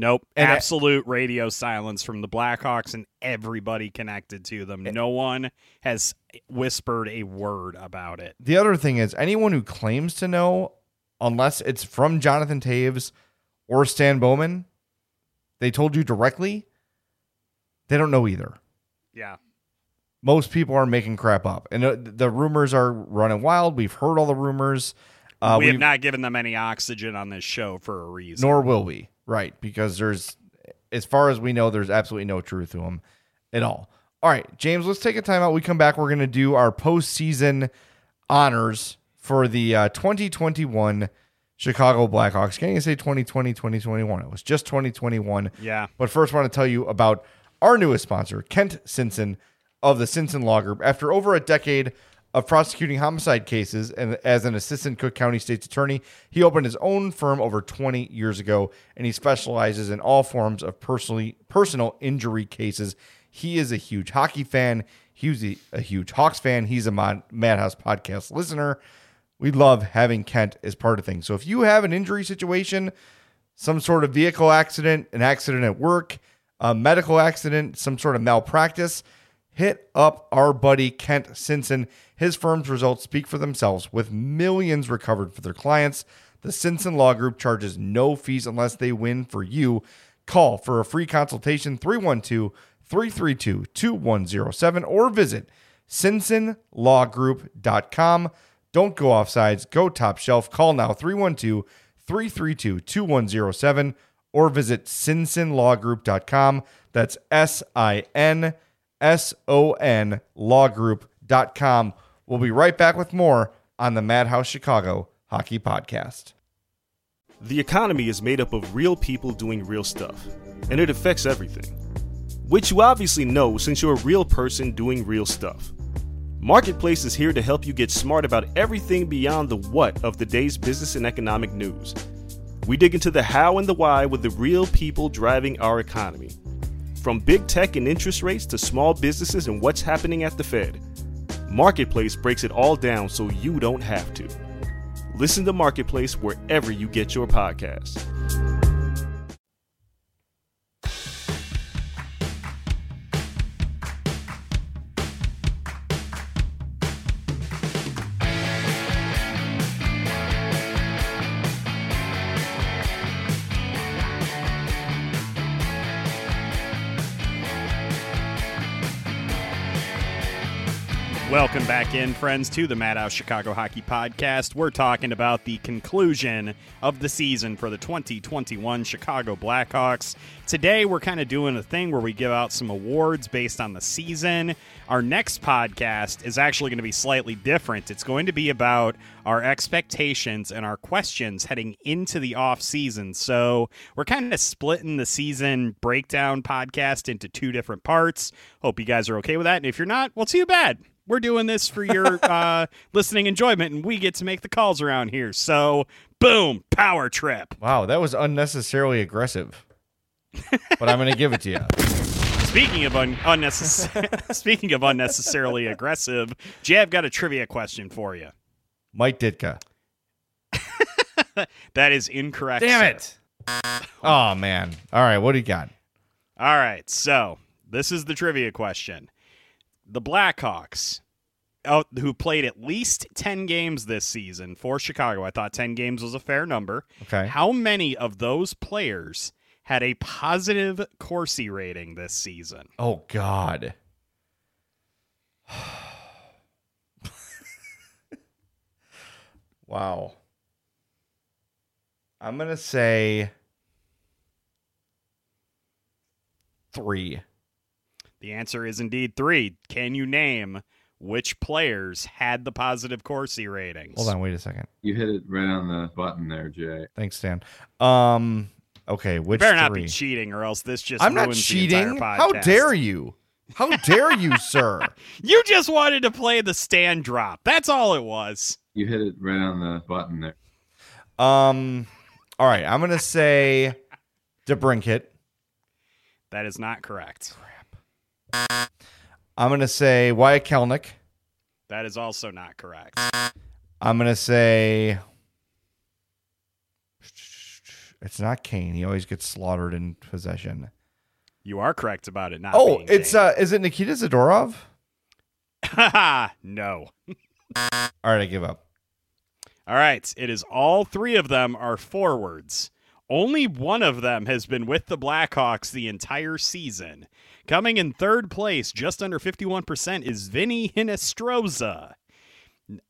Nope, and I- absolute radio silence from the Blackhawks and everybody connected to them. No one has whispered a word about it. The other thing is anyone who claims to know, unless it's from Jonathan Toews or Stan Bowman, they told you directly, they don't know either. Yeah. most people are making crap up, and uh, the rumors are running wild. We've heard all the rumors. Uh, we've- not given them any oxygen on this show for a reason. nor will we, right? Because there's, as far as we know, there's absolutely no truth to them at all. All right, James, let's take a timeout. We come back. We're going to do our postseason honors for the uh, 2021 Chicago Blackhawks. Can't even say 2020, 2021. It was just 2021. Yeah. But first, I want to tell you about our newest sponsor, Kent Sinson of the Sinson Law Group. After over a decade of prosecuting homicide cases and as an assistant Cook County State's attorney, he opened his own firm over 20 years ago, and he specializes in all forms of personally personal injury cases. He is a huge hockey fan. He's a, a huge Hawks fan. He's a Madhouse podcast listener. We love having Kent as part of things. So if you have an injury situation, some sort of vehicle accident, an accident at work, a medical accident, some sort of malpractice, hit up our buddy Kent Sinson. His firm's results speak for themselves with millions recovered for their clients. The Sinson Law Group charges no fees unless they win for you. Call for a free consultation 312 332 2107 or visit sinsonlawgroup.com. Don't go off sides, go top shelf. Call now 312 332 2107 or visit sinsonlawgroup.com. That's S I N S O N lawgroup.com. We'll be right back with more on the Madhouse Chicago Hockey Podcast. The economy is made up of real people doing real stuff, and it affects everything. Which you obviously know since you're a real person doing real stuff. Marketplace is here to help you get smart about everything beyond the what of the day's business and economic news. We dig into the how and the why with the real people driving our economy. From big tech and interest rates to small businesses and what's happening at the Fed. Marketplace breaks it all down so you don't have to. Listen to Marketplace wherever you get your podcasts. Welcome back in, friends, to the Madhouse Chicago Hockey Podcast. We're talking about the conclusion of the season for the 2021 Chicago Blackhawks. Today, we're kind of doing a thing where we give out some awards based on the season. Our next podcast is actually going to be slightly different. It's going to be about our expectations and our questions heading into the off season. So, we're kind of splitting the season breakdown podcast into two different parts. Hope you guys are okay with that. And if you're not, well, too bad we're doing this for your *laughs* uh, listening enjoyment, and we get to make the calls around here. So, boom, power trip. Wow, that was unnecessarily aggressive. but I'm going to give it to you. *laughs* Speaking of un- unnecessary, *laughs* speaking of unnecessarily aggressive, Jay, I've got a trivia question for you. Mike Ditka. That is incorrect. Damn sir. it. Oh, man. All right, what do you got? All right, so this is the trivia question. The Blackhawks, out, who played at least 10 games this season for Chicago, I thought 10 games was a fair number. Okay. How many of those players had a positive Corsi rating this season? Oh, God. *sighs* wow. I'm going to say three. The answer is indeed three. Can you name which players had the positive Corsi ratings? Hold on, wait a second. You hit it right on the button there, Jay. Thanks, Stan. Um, okay, You which better not three? be cheating, or else this just I'm not ruins the cheating. entire How dare you? How dare you, *laughs* sir? You just wanted to play the stand drop. That's all it was. You hit it right on the button there. Um, all right, I'm gonna say DeBrincat. That is not correct. I'm gonna say Wyatt Kalynuk. That is also not correct. I'm gonna say it's not Kane. He always gets slaughtered in possession. You are correct about it not Oh, it's uh, is it Nikita Zadorov? *laughs* No. *laughs* All right, I give up. All right, it is all three of them are forwards. Only one of them has been with the Blackhawks the entire season. Coming in third place, just under 51%, is Vinny Hinostroza.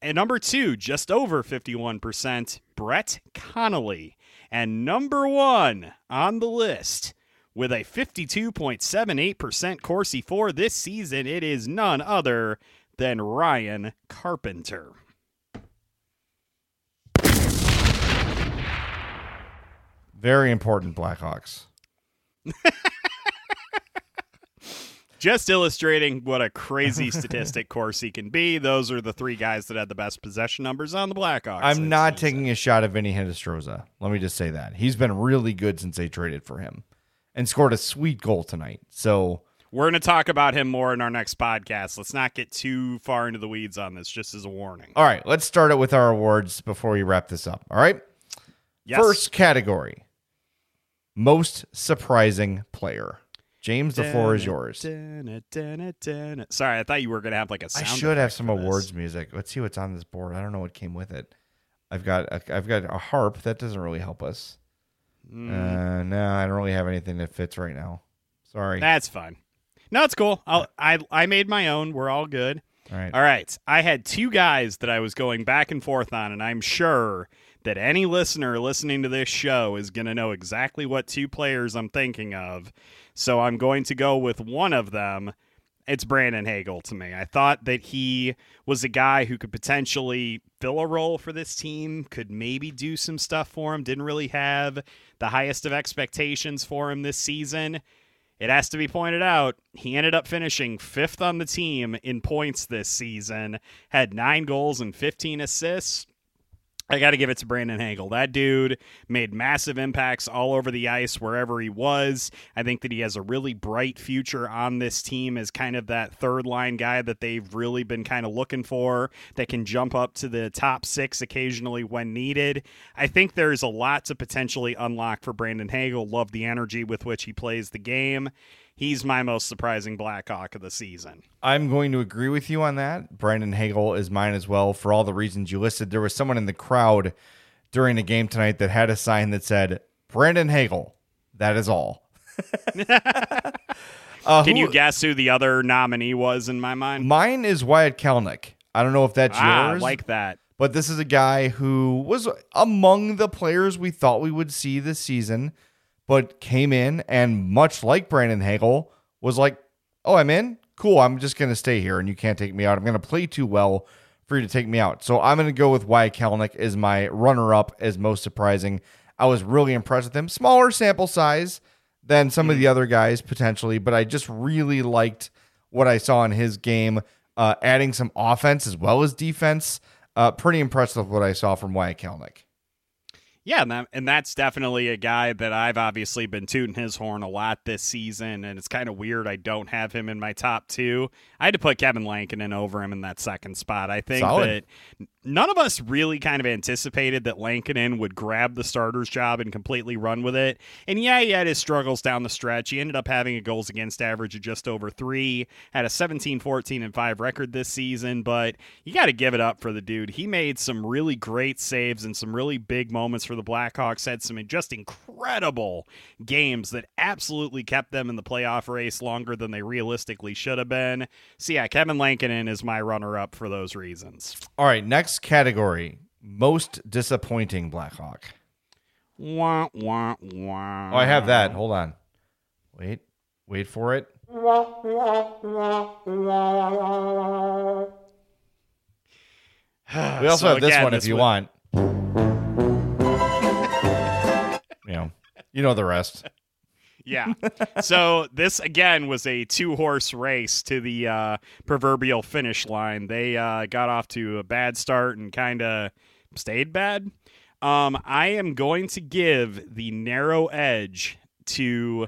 And number two, just over 51%, Brett Connolly. And number one on the list, with a 52.78% Corsi for this season, it is none other than Ryan Carpenter. Very important, Blackhawks. *laughs* Just illustrating what a crazy *laughs* statistic Corsi can be. Those are the three guys that had the best possession numbers on the Blackhawks. I'm not taking a shot at Vinny Hinostroza. Let me just say that. He's been really good since they traded for him and scored a sweet goal tonight. So we're going to talk about him more in our next podcast. Let's not get too far into the weeds on this, just as a warning. All right, let's start it with our awards before we wrap this up. All right. Yes. First category most surprising player. James, the floor is yours. Sorry, I thought you were going to have like a I should have some awards music. Let's see what's on this board. I don't know what came with it. I've got a, I've got a harp. That doesn't really help us. Mm. Uh, no, I don't really have anything that fits right now. Sorry. That's fine. No, it's cool. I'll, I I made my own. We're all good. All right. All right. I had two guys that I was going back and forth on, and I'm sure that any listener listening to this show is going to know exactly what two players I'm thinking of. So I'm going to go with one of them. It's Brandon Hagel to me. I thought that he was a guy who could potentially fill a role for this team, could maybe do some stuff for him. Didn't really have the highest of expectations for him this season. It has to be pointed out, he ended up finishing fifth on the team in points this season, had nine goals and 15 assists. I got to give it to Brandon Hagel. That dude made massive impacts all over the ice wherever he was. I think that he has a really bright future on this team as kind of that third line guy that they've really been kind of looking for that can jump up to the top six occasionally when needed. I think there's a lot to potentially unlock for Brandon Hagel. Love the energy with which he plays the game. He's my most surprising Blackhawk of the season. I'm going to agree with you on that. Brandon Hagel is mine as well for all the reasons you listed. There was someone in the crowd during the game tonight that had a sign that said, Brandon Hagel, that is all. *laughs* Uh, Can who- you guess who the other nominee was in my mind? Mine is Wyatt Kalynuk. I don't know if that's ah, yours. like that. But this is a guy who was among the players we thought we would see this season, but came in and much like Brandon Hagel was like, "Oh, I'm in. Cool. I'm just going to stay here, and you can't take me out. I'm going to play too well for you to take me out." So I'm going to go with Wyatt Kalynuk as my runner-up as most surprising. I was really impressed with him. Smaller sample size than some of the other guys potentially, but I just really liked what I saw in his game, uh, adding some offense as well as defense. Uh, pretty impressed with what I saw from Wyatt Kalynuk. Yeah, and, that, and that's definitely a guy that I've obviously been tooting his horn a lot this season, and it's kind of weird I don't have him in my top two. I had to put Kevin Lankinen over him in that second spot. I think Solid. that none of us really kind of anticipated that Lankinen would grab the starter's job and completely run with it. And yeah, he had his struggles down the stretch. He ended up having a goals against average of just over three, had a 17, 14, and 5 record this season, but you got to give it up for the dude. He made some really great saves and some really big moments for the Blackhawks, had some just incredible games that absolutely kept them in the playoff race longer than they realistically should have been. So yeah, Kevin Lankinen is my runner up for those reasons. All right, next category: most disappointing Blackhawk. Wah, wah, wah. Oh, I have that. Hold on. Wait, wait for it. *sighs* We also So have this again, one if this you was- want. you know, you know the rest. *laughs* Yeah. so this again was a two horse race to the uh, proverbial finish line. They uh, got off to a bad start and kind of stayed bad. Um, I am going to give the narrow edge to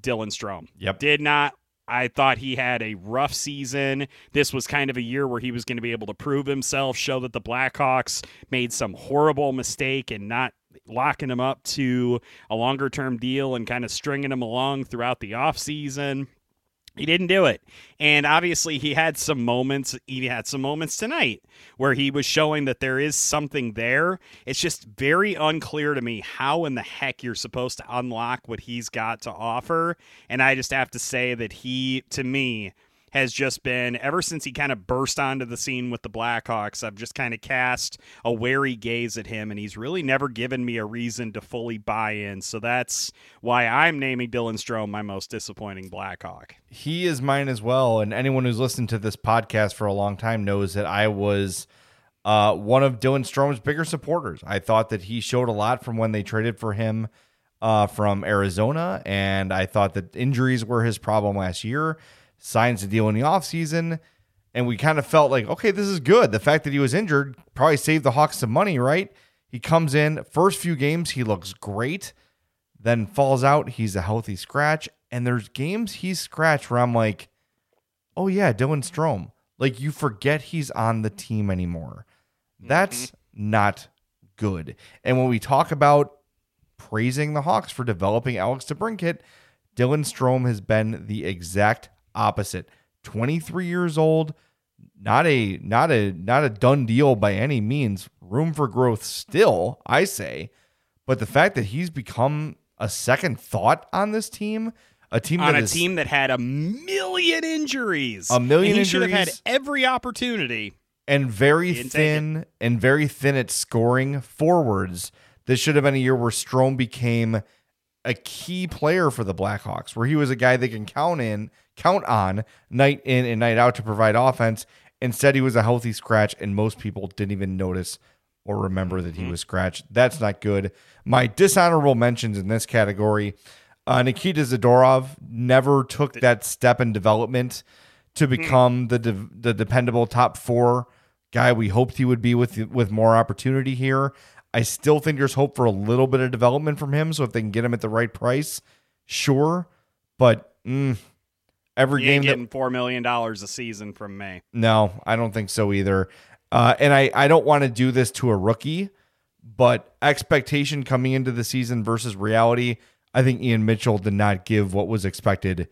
Dylan Strome. Yep. Did not. I thought he had a rough season. This was kind of a year where he was going to be able to prove himself, show that the Blackhawks made some horrible mistake and not locking him up to a longer term deal and kind of stringing him along throughout the offseason. He didn't do it. And obviously he had some moments he had some moments tonight where he was showing that there is something there. It's just very unclear to me how in the heck you're supposed to unlock what he's got to offer. And I just have to say that he to me has just been ever since he kind of burst onto the scene with the Blackhawks. I've just kind of cast a wary gaze at him, and he's really never given me a reason to fully buy in. So that's why I'm naming Dylan Strome my most disappointing Blackhawk. He is mine as well. And anyone who's listened to this podcast for a long time knows that I was. Uh, one of Dylan Strome's bigger supporters. I thought that he showed a lot from when they traded for him uh, from Arizona, and I thought that injuries were his problem last year signs a deal in the offseason. And we kind of felt like, okay, this is good. The fact that he was injured probably saved the Hawks some money, right? He comes in, first few games, he looks great, then falls out. He's a healthy scratch. And there's games he's scratched where I'm like, oh, yeah, Dylan Strome. Like, you forget he's on the team anymore. That's mm-hmm. not good. And when we talk about praising the Hawks for developing Alex DeBrincat, Dylan Strome has been the exact opposite. 23 years old, not a not a not a done deal by any means. Room for growth still, I say. But the fact that he's become a second thought on this team, a team on a is, team that had a million injuries, a million he injuries, should have had every opportunity, and very thin and very thin at scoring forwards. This should have been a year where Strome became a key player for the Blackhawks, where he was a guy they can count in count on night in and night out to provide offense. Instead, he was a healthy scratch, and most people didn't even notice or remember that he mm-hmm. was scratched. That's not good. My dishonorable mentions in this category uh, Nikita Zadorov never took that step in development to hmm. become the de- the dependable top four guy we hoped he would be with with more opportunity here. I still think there's hope for a little bit of development from him. So if they can get him at the right price, sure. But mm, every you game getting that, four million dollars a season from me. No, I don't think so either. Uh, and I I don't want to do this to a rookie, but expectation coming into the season versus reality, I think Ian Mitchell did not give what was expected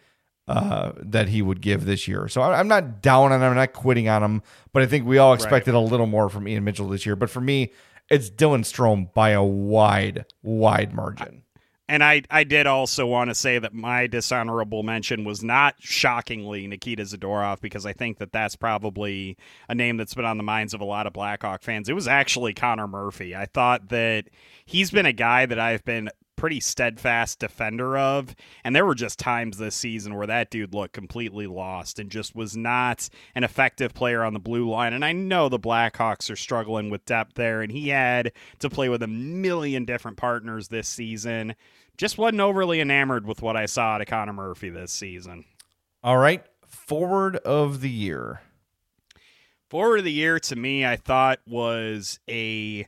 uh, that he would give this year. So I'm not down on him, I'm not quitting on him, but I think we all expected right. a little more from Ian Mitchell this year. But for me, it's Dylan Strome by a wide, wide margin. And I, I did also want to say that my dishonorable mention was not shockingly Nikita Zadorov because I think that that's probably a name that's been on the minds of a lot of Blackhawk fans. It was actually Connor Murphy. I thought that he's been a guy that I've been pretty steadfast defender of. And there were just times this season where that dude looked completely lost and just was not an effective player on the blue line. And I know the Blackhawks are struggling with depth there, and he had to play with a million different partners this season. Just wasn't overly enamored with what I saw to Connor Murphy this season. All right. Forward of the year. Forward of the year to me, I thought was a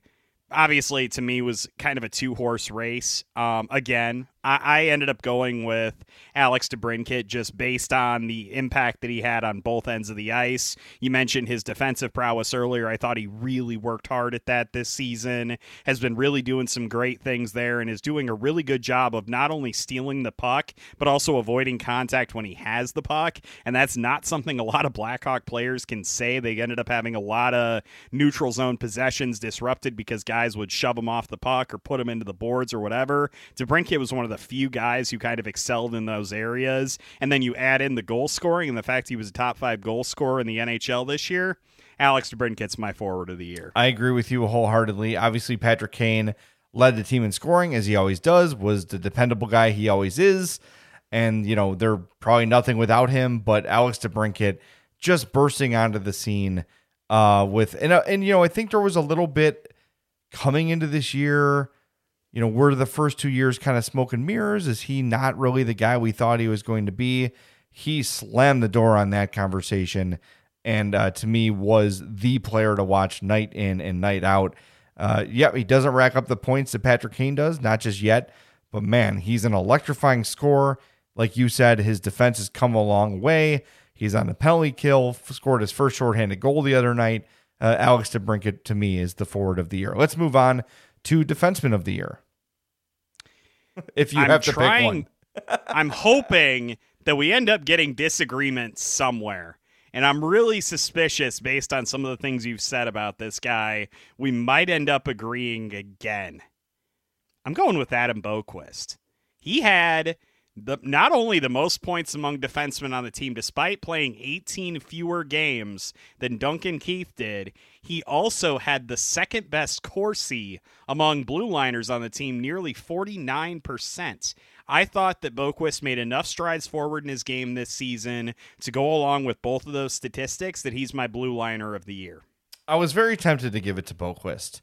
obviously to me was kind of a two horse race. Um, again, I, I ended up going with Alex DeBrincat just based on the impact that he had on both ends of the ice. You mentioned his defensive prowess earlier. I thought he really worked hard at that this season, has been really doing some great things there, and is doing a really good job of not only stealing the puck, but also avoiding contact when he has the puck. And that's not something a lot of Blackhawk players can say. They ended up having a lot of neutral zone possessions disrupted because guys would shove him off the puck or put him into the boards or whatever. DeBrincat was one of the the few guys who kind of excelled in those areas. And then you add in the goal scoring and the fact he was a top five goal scorer in the NHL this year. Alex DeBrincat's my forward of the year. I agree with you wholeheartedly. Obviously, Patrick Kane led the team in scoring as he always does, was the dependable guy he always is. And, you know, they're probably nothing without him, but Alex DeBrincat just bursting onto the scene uh, with, and, uh, and, you know, I think there was a little bit coming into this year you know, were the first two years kind of smoke and mirrors? Is he not really the guy we thought he was going to be? He slammed the door on that conversation and uh, to me was the player to watch night in and night out. Uh, yeah, he doesn't rack up the points that Patrick Kane does, not just yet, but man, he's an electrifying scorer. Like you said, his defense has come a long way. He's on the penalty kill, scored his first shorthanded goal the other night. Uh, Alex DeBrincat, to me, is the forward of the year. Let's move on to defenseman of the year. If you I'm have to trying, pick one. I'm hoping that we end up getting disagreement somewhere. And I'm really suspicious based on some of the things you've said about this guy. We might end up agreeing again. I'm going with Adam Boqvist. He had the not only the most points among defensemen on the team, despite playing 18 fewer games than Duncan Keith did, he also had the second best Corsi among blue liners on the team, nearly 49%. I thought that Boqvist made enough strides forward in his game this season to go along with both of those statistics that he's my blue liner of the year. I was very tempted to give it to Boqvist,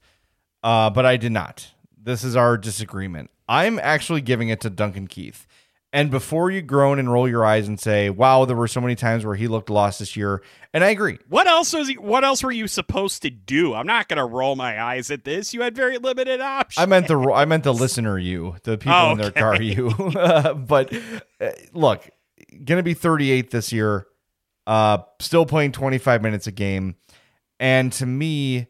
uh, but I did not. This is our disagreement. I'm actually giving it to Duncan Keith. And before you groan and roll your eyes and say, "Wow, there were so many times where he looked lost this year," and I agree. What else was he, what else were you supposed to do? I'm not going to roll my eyes at this. You had very limited options. I meant the I meant the listener you, the people Oh, in their okay. car you. *laughs* but uh, look, going to be 38 this year. Uh, still playing 25 minutes a game, and to me,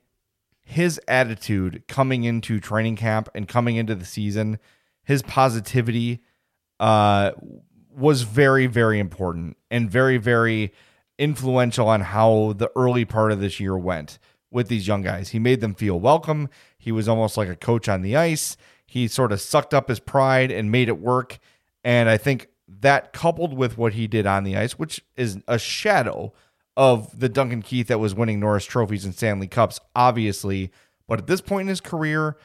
his attitude coming into training camp and coming into the season, his positivity uh, was very, very important and very, very influential on how the early part of this year went with these young guys. He made them feel welcome. He was almost like a coach on the ice. He sort of sucked up his pride and made it work. And I think that coupled with what he did on the ice, which is a shadow of the Duncan Keith that was winning Norris trophies and Stanley Cups, obviously. But at this point in his career,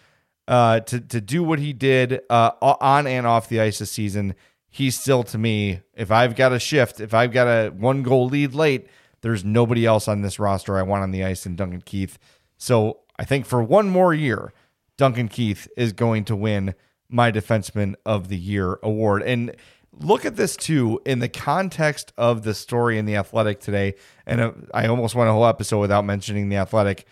uh, to to do what he did uh, on and off the ice this season, he's still to me. If I've got a shift, if I've got a one goal lead late, there's nobody else on this roster I want on the ice than Duncan Keith. So I think for one more year, Duncan Keith is going to win my Defenseman of the Year award. And look at this too in the context of the story in the Athletic today. And uh, I almost went a whole episode without mentioning the Athletic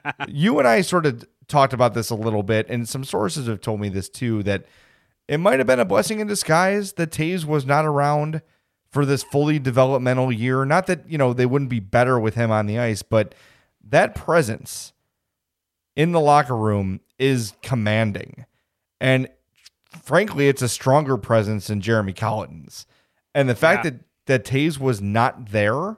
*laughs* you and I sort of talked about this a little bit, and some sources have told me this too that it might have been a blessing in disguise that Toews was not around for this fully developmental year. Not that, you know, they wouldn't be better with him on the ice, but that presence in the locker room is commanding. And frankly, it's a stronger presence than Jeremy Colliton's. And the fact Yeah. that that Toews was not there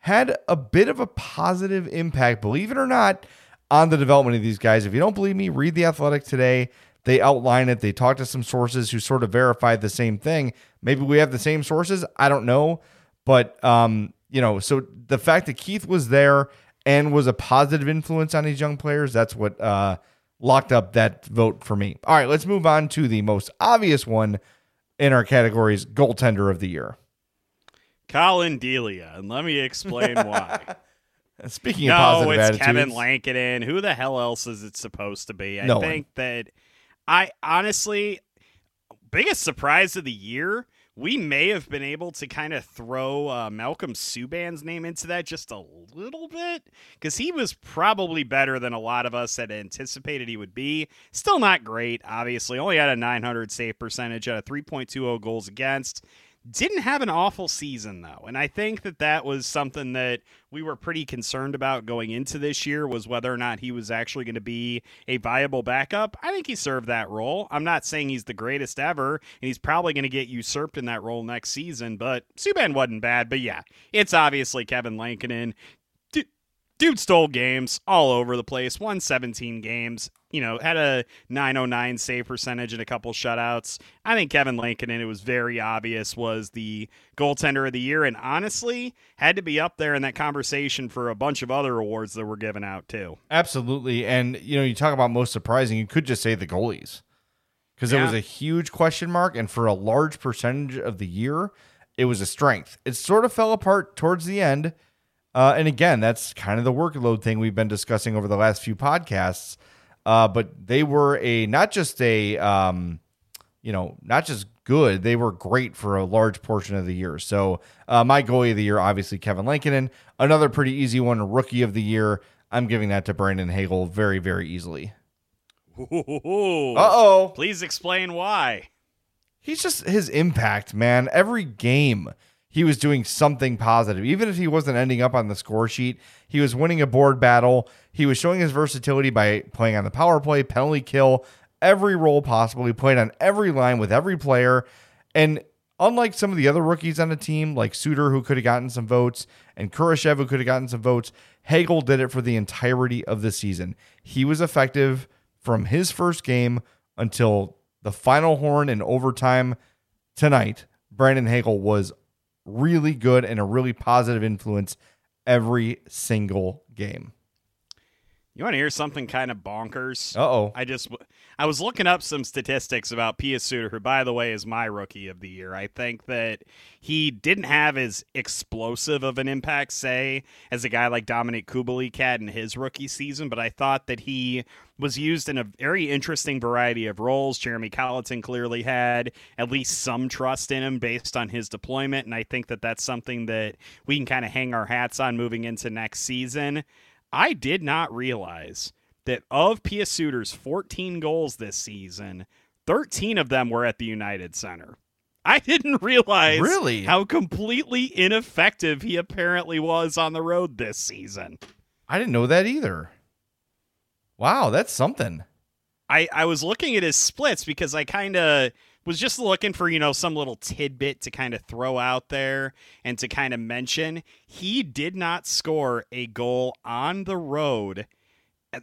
had a bit of a positive impact, believe it or not, on the development of these guys. If you don't believe me, read The Athletic today. They outline it. They talk to some sources who sort of verified the same thing. Maybe we have the same sources. I don't know. But, um, you know, so the fact that Keith was there and was a positive influence on these young players, that's what uh, locked up that vote for me. All right, let's move on to the most obvious one in our categories goaltender of the year. Collin Delia, and let me explain why. *laughs* Speaking of no, positive it's attitudes, Kevin Lankinen. Who the hell else is it supposed to be? I No one. think that I honestly biggest surprise of the year. We may have been able to kind of throw uh, Malcolm Subban's name into that just a little bit because he was probably better than a lot of us had anticipated he would be. Still not great, obviously. Only had a 900 save percentage at a 3.20 goals against. Didn't have an awful season though, and I think that that was something that we were pretty concerned about going into this year was whether or not he was actually going to be a viable backup. I think he served that role. I'm not saying he's the greatest ever, and he's probably going to get usurped in that role next season. But Subban wasn't bad. But yeah, it's obviously Kevin Lankinen. Du- Dude stole games all over the place. Won 17 games. You know, had a 909 save percentage and a couple shutouts. I think Kevin Lankinen, it was very obvious, was the goaltender of the year, and honestly, had to be up there in that conversation for a bunch of other awards that were given out too. Absolutely. And, you know, you talk about most surprising, you could just say the goalies because it Yeah. was a huge question mark. And for a large percentage of the year, it was a strength. It sort of fell apart towards the end. Uh, and again, that's kind of the workload thing we've been discussing over the last few podcasts. Uh, but they were a not just a um, you know not just good, they were great for a large portion of the year. So uh, my goalie of the year, obviously Kevin Lankinen. Another pretty easy one, rookie of the year. I'm giving that to Brandon Hagel very very easily. Uh Uh-oh. Please explain why. He's just his impact, man. Every game he was doing something positive. Even if he wasn't ending up on the score sheet, he was winning a board battle. He was showing his versatility by playing on the power play, penalty kill, every role possible. He played on every line with every player. And unlike some of the other rookies on the team, like Suter, who could have gotten some votes, and Kurashev, who could have gotten some votes, Hagel did it for the entirety of the season. He was effective from his first game until the final horn in overtime tonight. Brandon Hagel was really good and a really positive influence every single game. You want to hear something kind of bonkers? Uh oh. I just I was looking up some statistics about Pius Suter, who by the way is my rookie of the year. I think that he didn't have as explosive of an impact, say, as a guy like Dominik Kubalik had in his rookie season, but I thought that he was used in a very interesting variety of roles. Jeremy Colliton clearly had at least some trust in him based on his deployment, and I think that that's something that we can kind of hang our hats on moving into next season. I did not realize that of Pius Suter's 14 goals this season, 13 of them were at the United Center. I didn't realize Really? how completely ineffective he apparently was on the road this season. I didn't know that either. Wow, that's something. I, I was looking at his splits because I kind of was just looking for, you know, some little tidbit to kind of throw out there and to kind of mention. He did not score a goal on the road.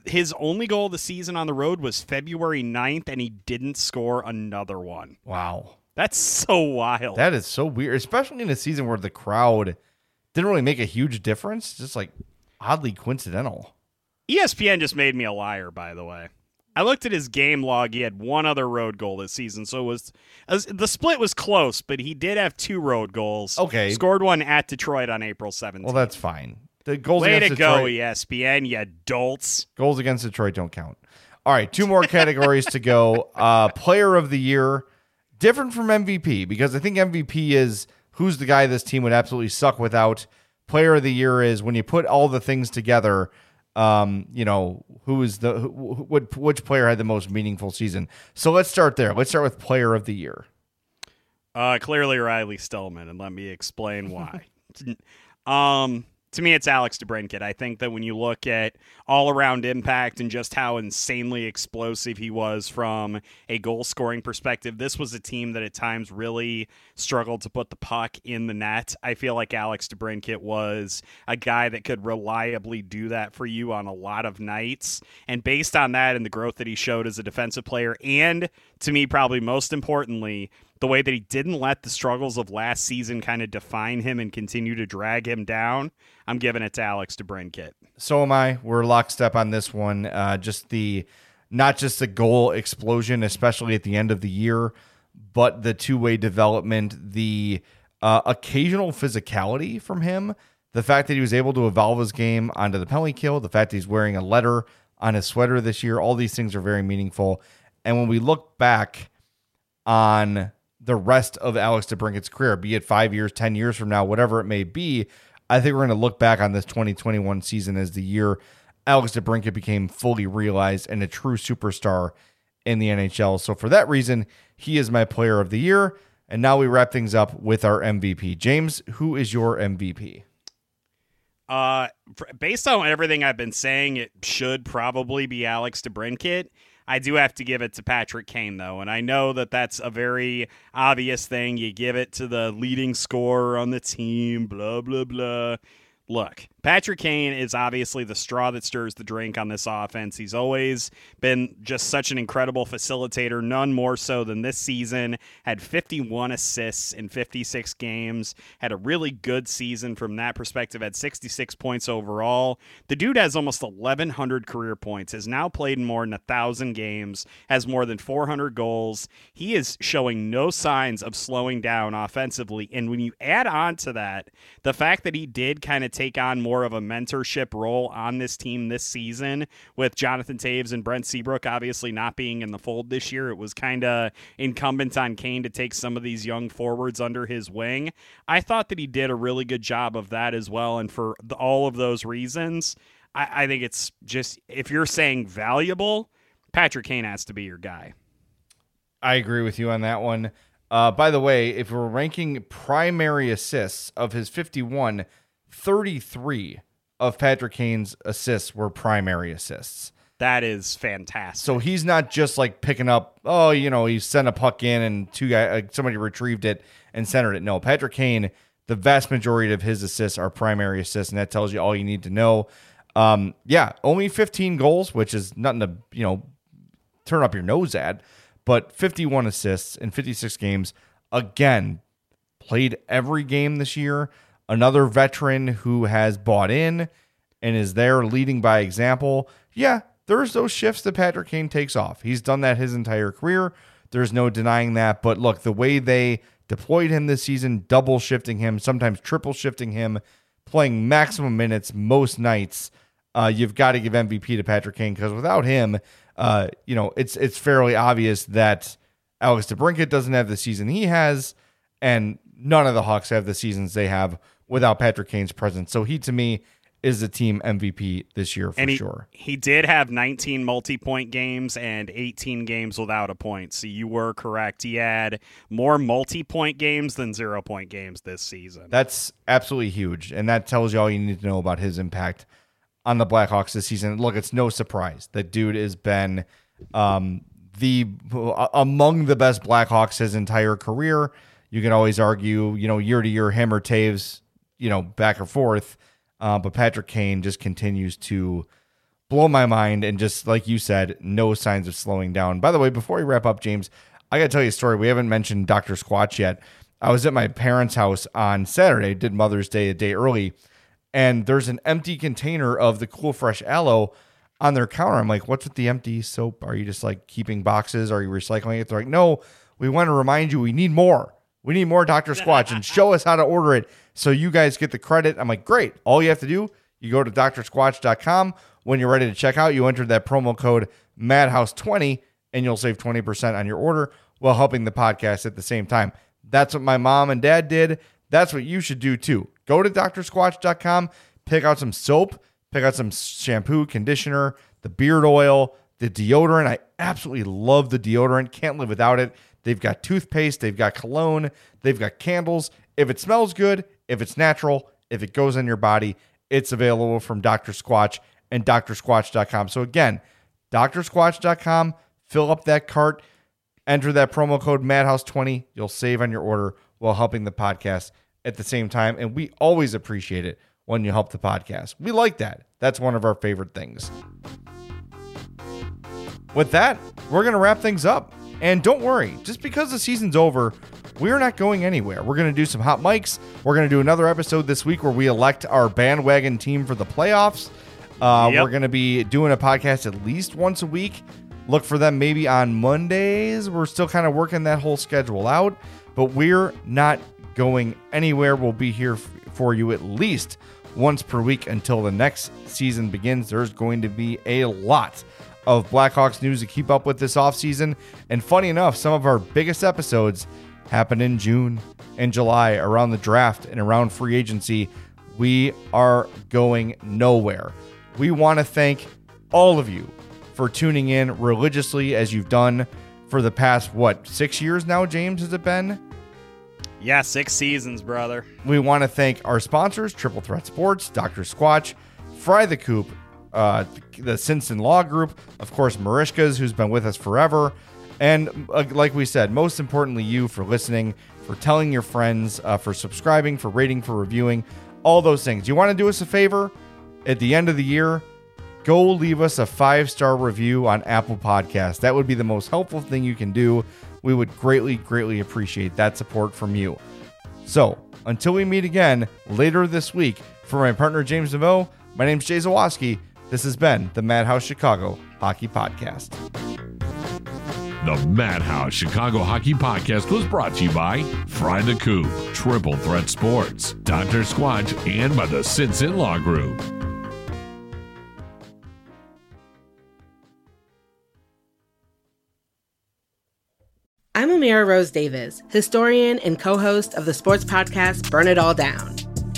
His only goal of the season on the road was February 9th, and he didn't score another one. Wow. That's so wild. That is so weird, especially in a season where the crowd didn't really make a huge difference. Just like oddly coincidental. ESPN just made me a liar, by the way. I looked at his game log. He had one other road goal this season, so it was as- the split was close, but he did have two road goals. Okay. scored one at Detroit on April seventh. Well, that's fine. The goals Way to against go, Detroit, ESPN, you dolts. goals against Detroit don't count. All right, two more categories to go. *laughs* Uh, player of the year, different from MVP because I think MVP is who's the guy this team would absolutely suck without. Player of the year is when you put all the things together. Um, you know who is the who, what which player had the most meaningful season. So let's start there. Let's start with player of the year. Uh, clearly Riley Stillman, and let me explain why. *laughs* um, to me, it's Alex DeBrincat. I think that when you look at all around impact and just how insanely explosive he was from a goal scoring perspective, this was a team that at times really struggled to put the puck in the net. I feel like Alex DeBrincat was a guy that could reliably do that for you on a lot of nights. And based on that and the growth that he showed as a defensive player, and to me, probably most importantly, the way that he didn't let the struggles of last season kind of define him and continue to drag him down, I'm giving it to Alex DeBrincat. So am I. We're lockstep on this one. Uh, just the not just the goal explosion, especially at the end of the year, but the two way development, the uh, occasional physicality from him, the fact that he was able to evolve his game onto the penalty kill, the fact that he's wearing a letter on his sweater this year, all these things are very meaningful. And when we look back on the rest of Alex DeBrincat's career, be it five years, 10 years from now, whatever it may be, I think we're going to look back on this 2021 season as the year Alex DeBrincat became fully realized and a true superstar in the NHL. So for that reason, he is my player of the year. And now we wrap things up with our MVP. James, who is your MVP? Uh, based on everything I've been saying, it should probably be Alex DeBrincat. I do have to give it to Patrick Kane, though, and I know that that's a very obvious thing. You give it to the leading scorer on the team, blah, blah, blah. Look, Patrick Kane is obviously the straw that stirs the drink on this offense. He's always been just such an incredible facilitator, none more so than this season. Had 51 assists in 56 games, had a really good season from that perspective, had 66 points overall. The dude has almost 1,100 career points, has now played in more than 1,000 games, has more than 400 goals. He is showing no signs of slowing down offensively. And when you add on to that, the fact that he did kind of take on more of a mentorship role on this team this season with Jonathan Toews and Brent Seabrook obviously not being in the fold this year. It was kind of incumbent on Kane to take some of these young forwards under his wing. I thought that he did a really good job of that as well. And for the, all of those reasons, I, I think it's just if you're saying valuable, Patrick Kane has to be your guy. I agree with you on that one. Uh, by the way, if we're ranking primary assists of his 51, 33 of Patrick Kane's assists were primary assists. That is fantastic. So he's not just like picking up, oh, you know, he sent a puck in and two guy, uh, somebody retrieved it and centered it. No, Patrick Kane, the vast majority of his assists are primary assists, and that tells you all you need to know. Um, yeah, only 15 goals, which is nothing to, you know, turn up your nose at, but 51 assists in 56 games. Again, played every game this year. Another veteran who has bought in and is there leading by example. Yeah, there's those shifts that Patrick Kane takes off. He's done that his entire career. There's no denying that. But look, the way they deployed him this season, double shifting him, sometimes triple shifting him, playing maximum minutes most nights, uh, you've got to give MVP to Patrick Kane because without him, uh, you know, it's it's fairly obvious that Alex DeBrincat doesn't have the season he has, and none of the Hawks have the seasons they have without Patrick Kane's presence. So he, to me, is the team MVP this year for he, sure. He did have 19 multi-point games and 18 games without a point. So you were correct. He had more multi-point games than zero-point games this season. That's absolutely huge, and that tells you all you need to know about his impact on the Blackhawks this season. Look, it's no surprise that dude has been um, the among the best Blackhawks his entire career. You can always argue, you know, year to year, him or Toews, you know, back or forth. Uh, but Patrick Kane just continues to blow my mind. And just like you said, no signs of slowing down. By the way, before we wrap up, James, I got to tell you a story. We haven't mentioned Dr. Squatch yet. I was at my parents' house on Saturday, did Mother's Day a day early, and there's an empty container of the Cool Fresh Aloe on their counter. I'm like, what's with the empty soap? Are you just like keeping boxes? Are you recycling it? They're like, no, we want to remind you we need more. We need more Dr. Squatch and show us how to order it so you guys get the credit. I'm like, great. All you have to do, you go to drsquatch.com. When you're ready to check out, you enter that promo code MADHOUSE20 and you'll save 20% on your order while helping the podcast at the same time. That's what my mom and dad did. That's what you should do too. Go to drsquatch.com, pick out some soap, pick out some shampoo, conditioner, the beard oil, the deodorant. I absolutely love the deodorant. Can't live without it. They've got toothpaste, they've got cologne, they've got candles. If it smells good, if it's natural, if it goes in your body, it's available from Dr. Squatch and drsquatch.com. So again, drsquatch.com, fill up that cart, enter that promo code Madhouse20. You'll save on your order while helping the podcast at the same time. And we always appreciate it when you help the podcast. We like that. That's one of our favorite things. With that, we're going to wrap things up. And don't worry, just because the season's over, we're not going anywhere. We're going to do some hot mics. We're going to do another episode this week where we elect our bandwagon team for the playoffs. Uh, yep. We're going to be doing a podcast at least once a week. Look for them maybe on Mondays. We're still kind of working that whole schedule out, but we're not going anywhere. We'll be here f- for you at least once per week until the next season begins. There's going to be a lot of Blackhawks news to keep up with this offseason. And funny enough, some of our biggest episodes happen in June and July around the draft and around free agency. We are going nowhere. We want to thank all of you for tuning in religiously as you've done for the past, what, six years now, James? Has it been? Yeah, six seasons, brother. We want to thank our sponsors Triple Threat Sports, Dr. Squatch, Fry the Coop, uh, the Sinson Law Group, of course, Marishka's, who's been with us forever. And uh, like we said, most importantly, you for listening, for telling your friends, uh, for subscribing, for rating, for reviewing, all those things. You want to do us a favor at the end of the year? Go leave us a five star review on Apple Podcasts. That would be the most helpful thing you can do. We would greatly, greatly appreciate that support from you. So until we meet again later this week, for my partner James Neveau, my name is Jay Zawaski. This has been the Madhouse Chicago Hockey Podcast. The Madhouse Chicago Hockey Podcast was brought to you by Fry the Coop, Triple Threat Sports, Dr. Squatch, and by the Sinson Law Group. I'm Amira Rose Davis, historian and co host of the sports podcast Burn It All Down.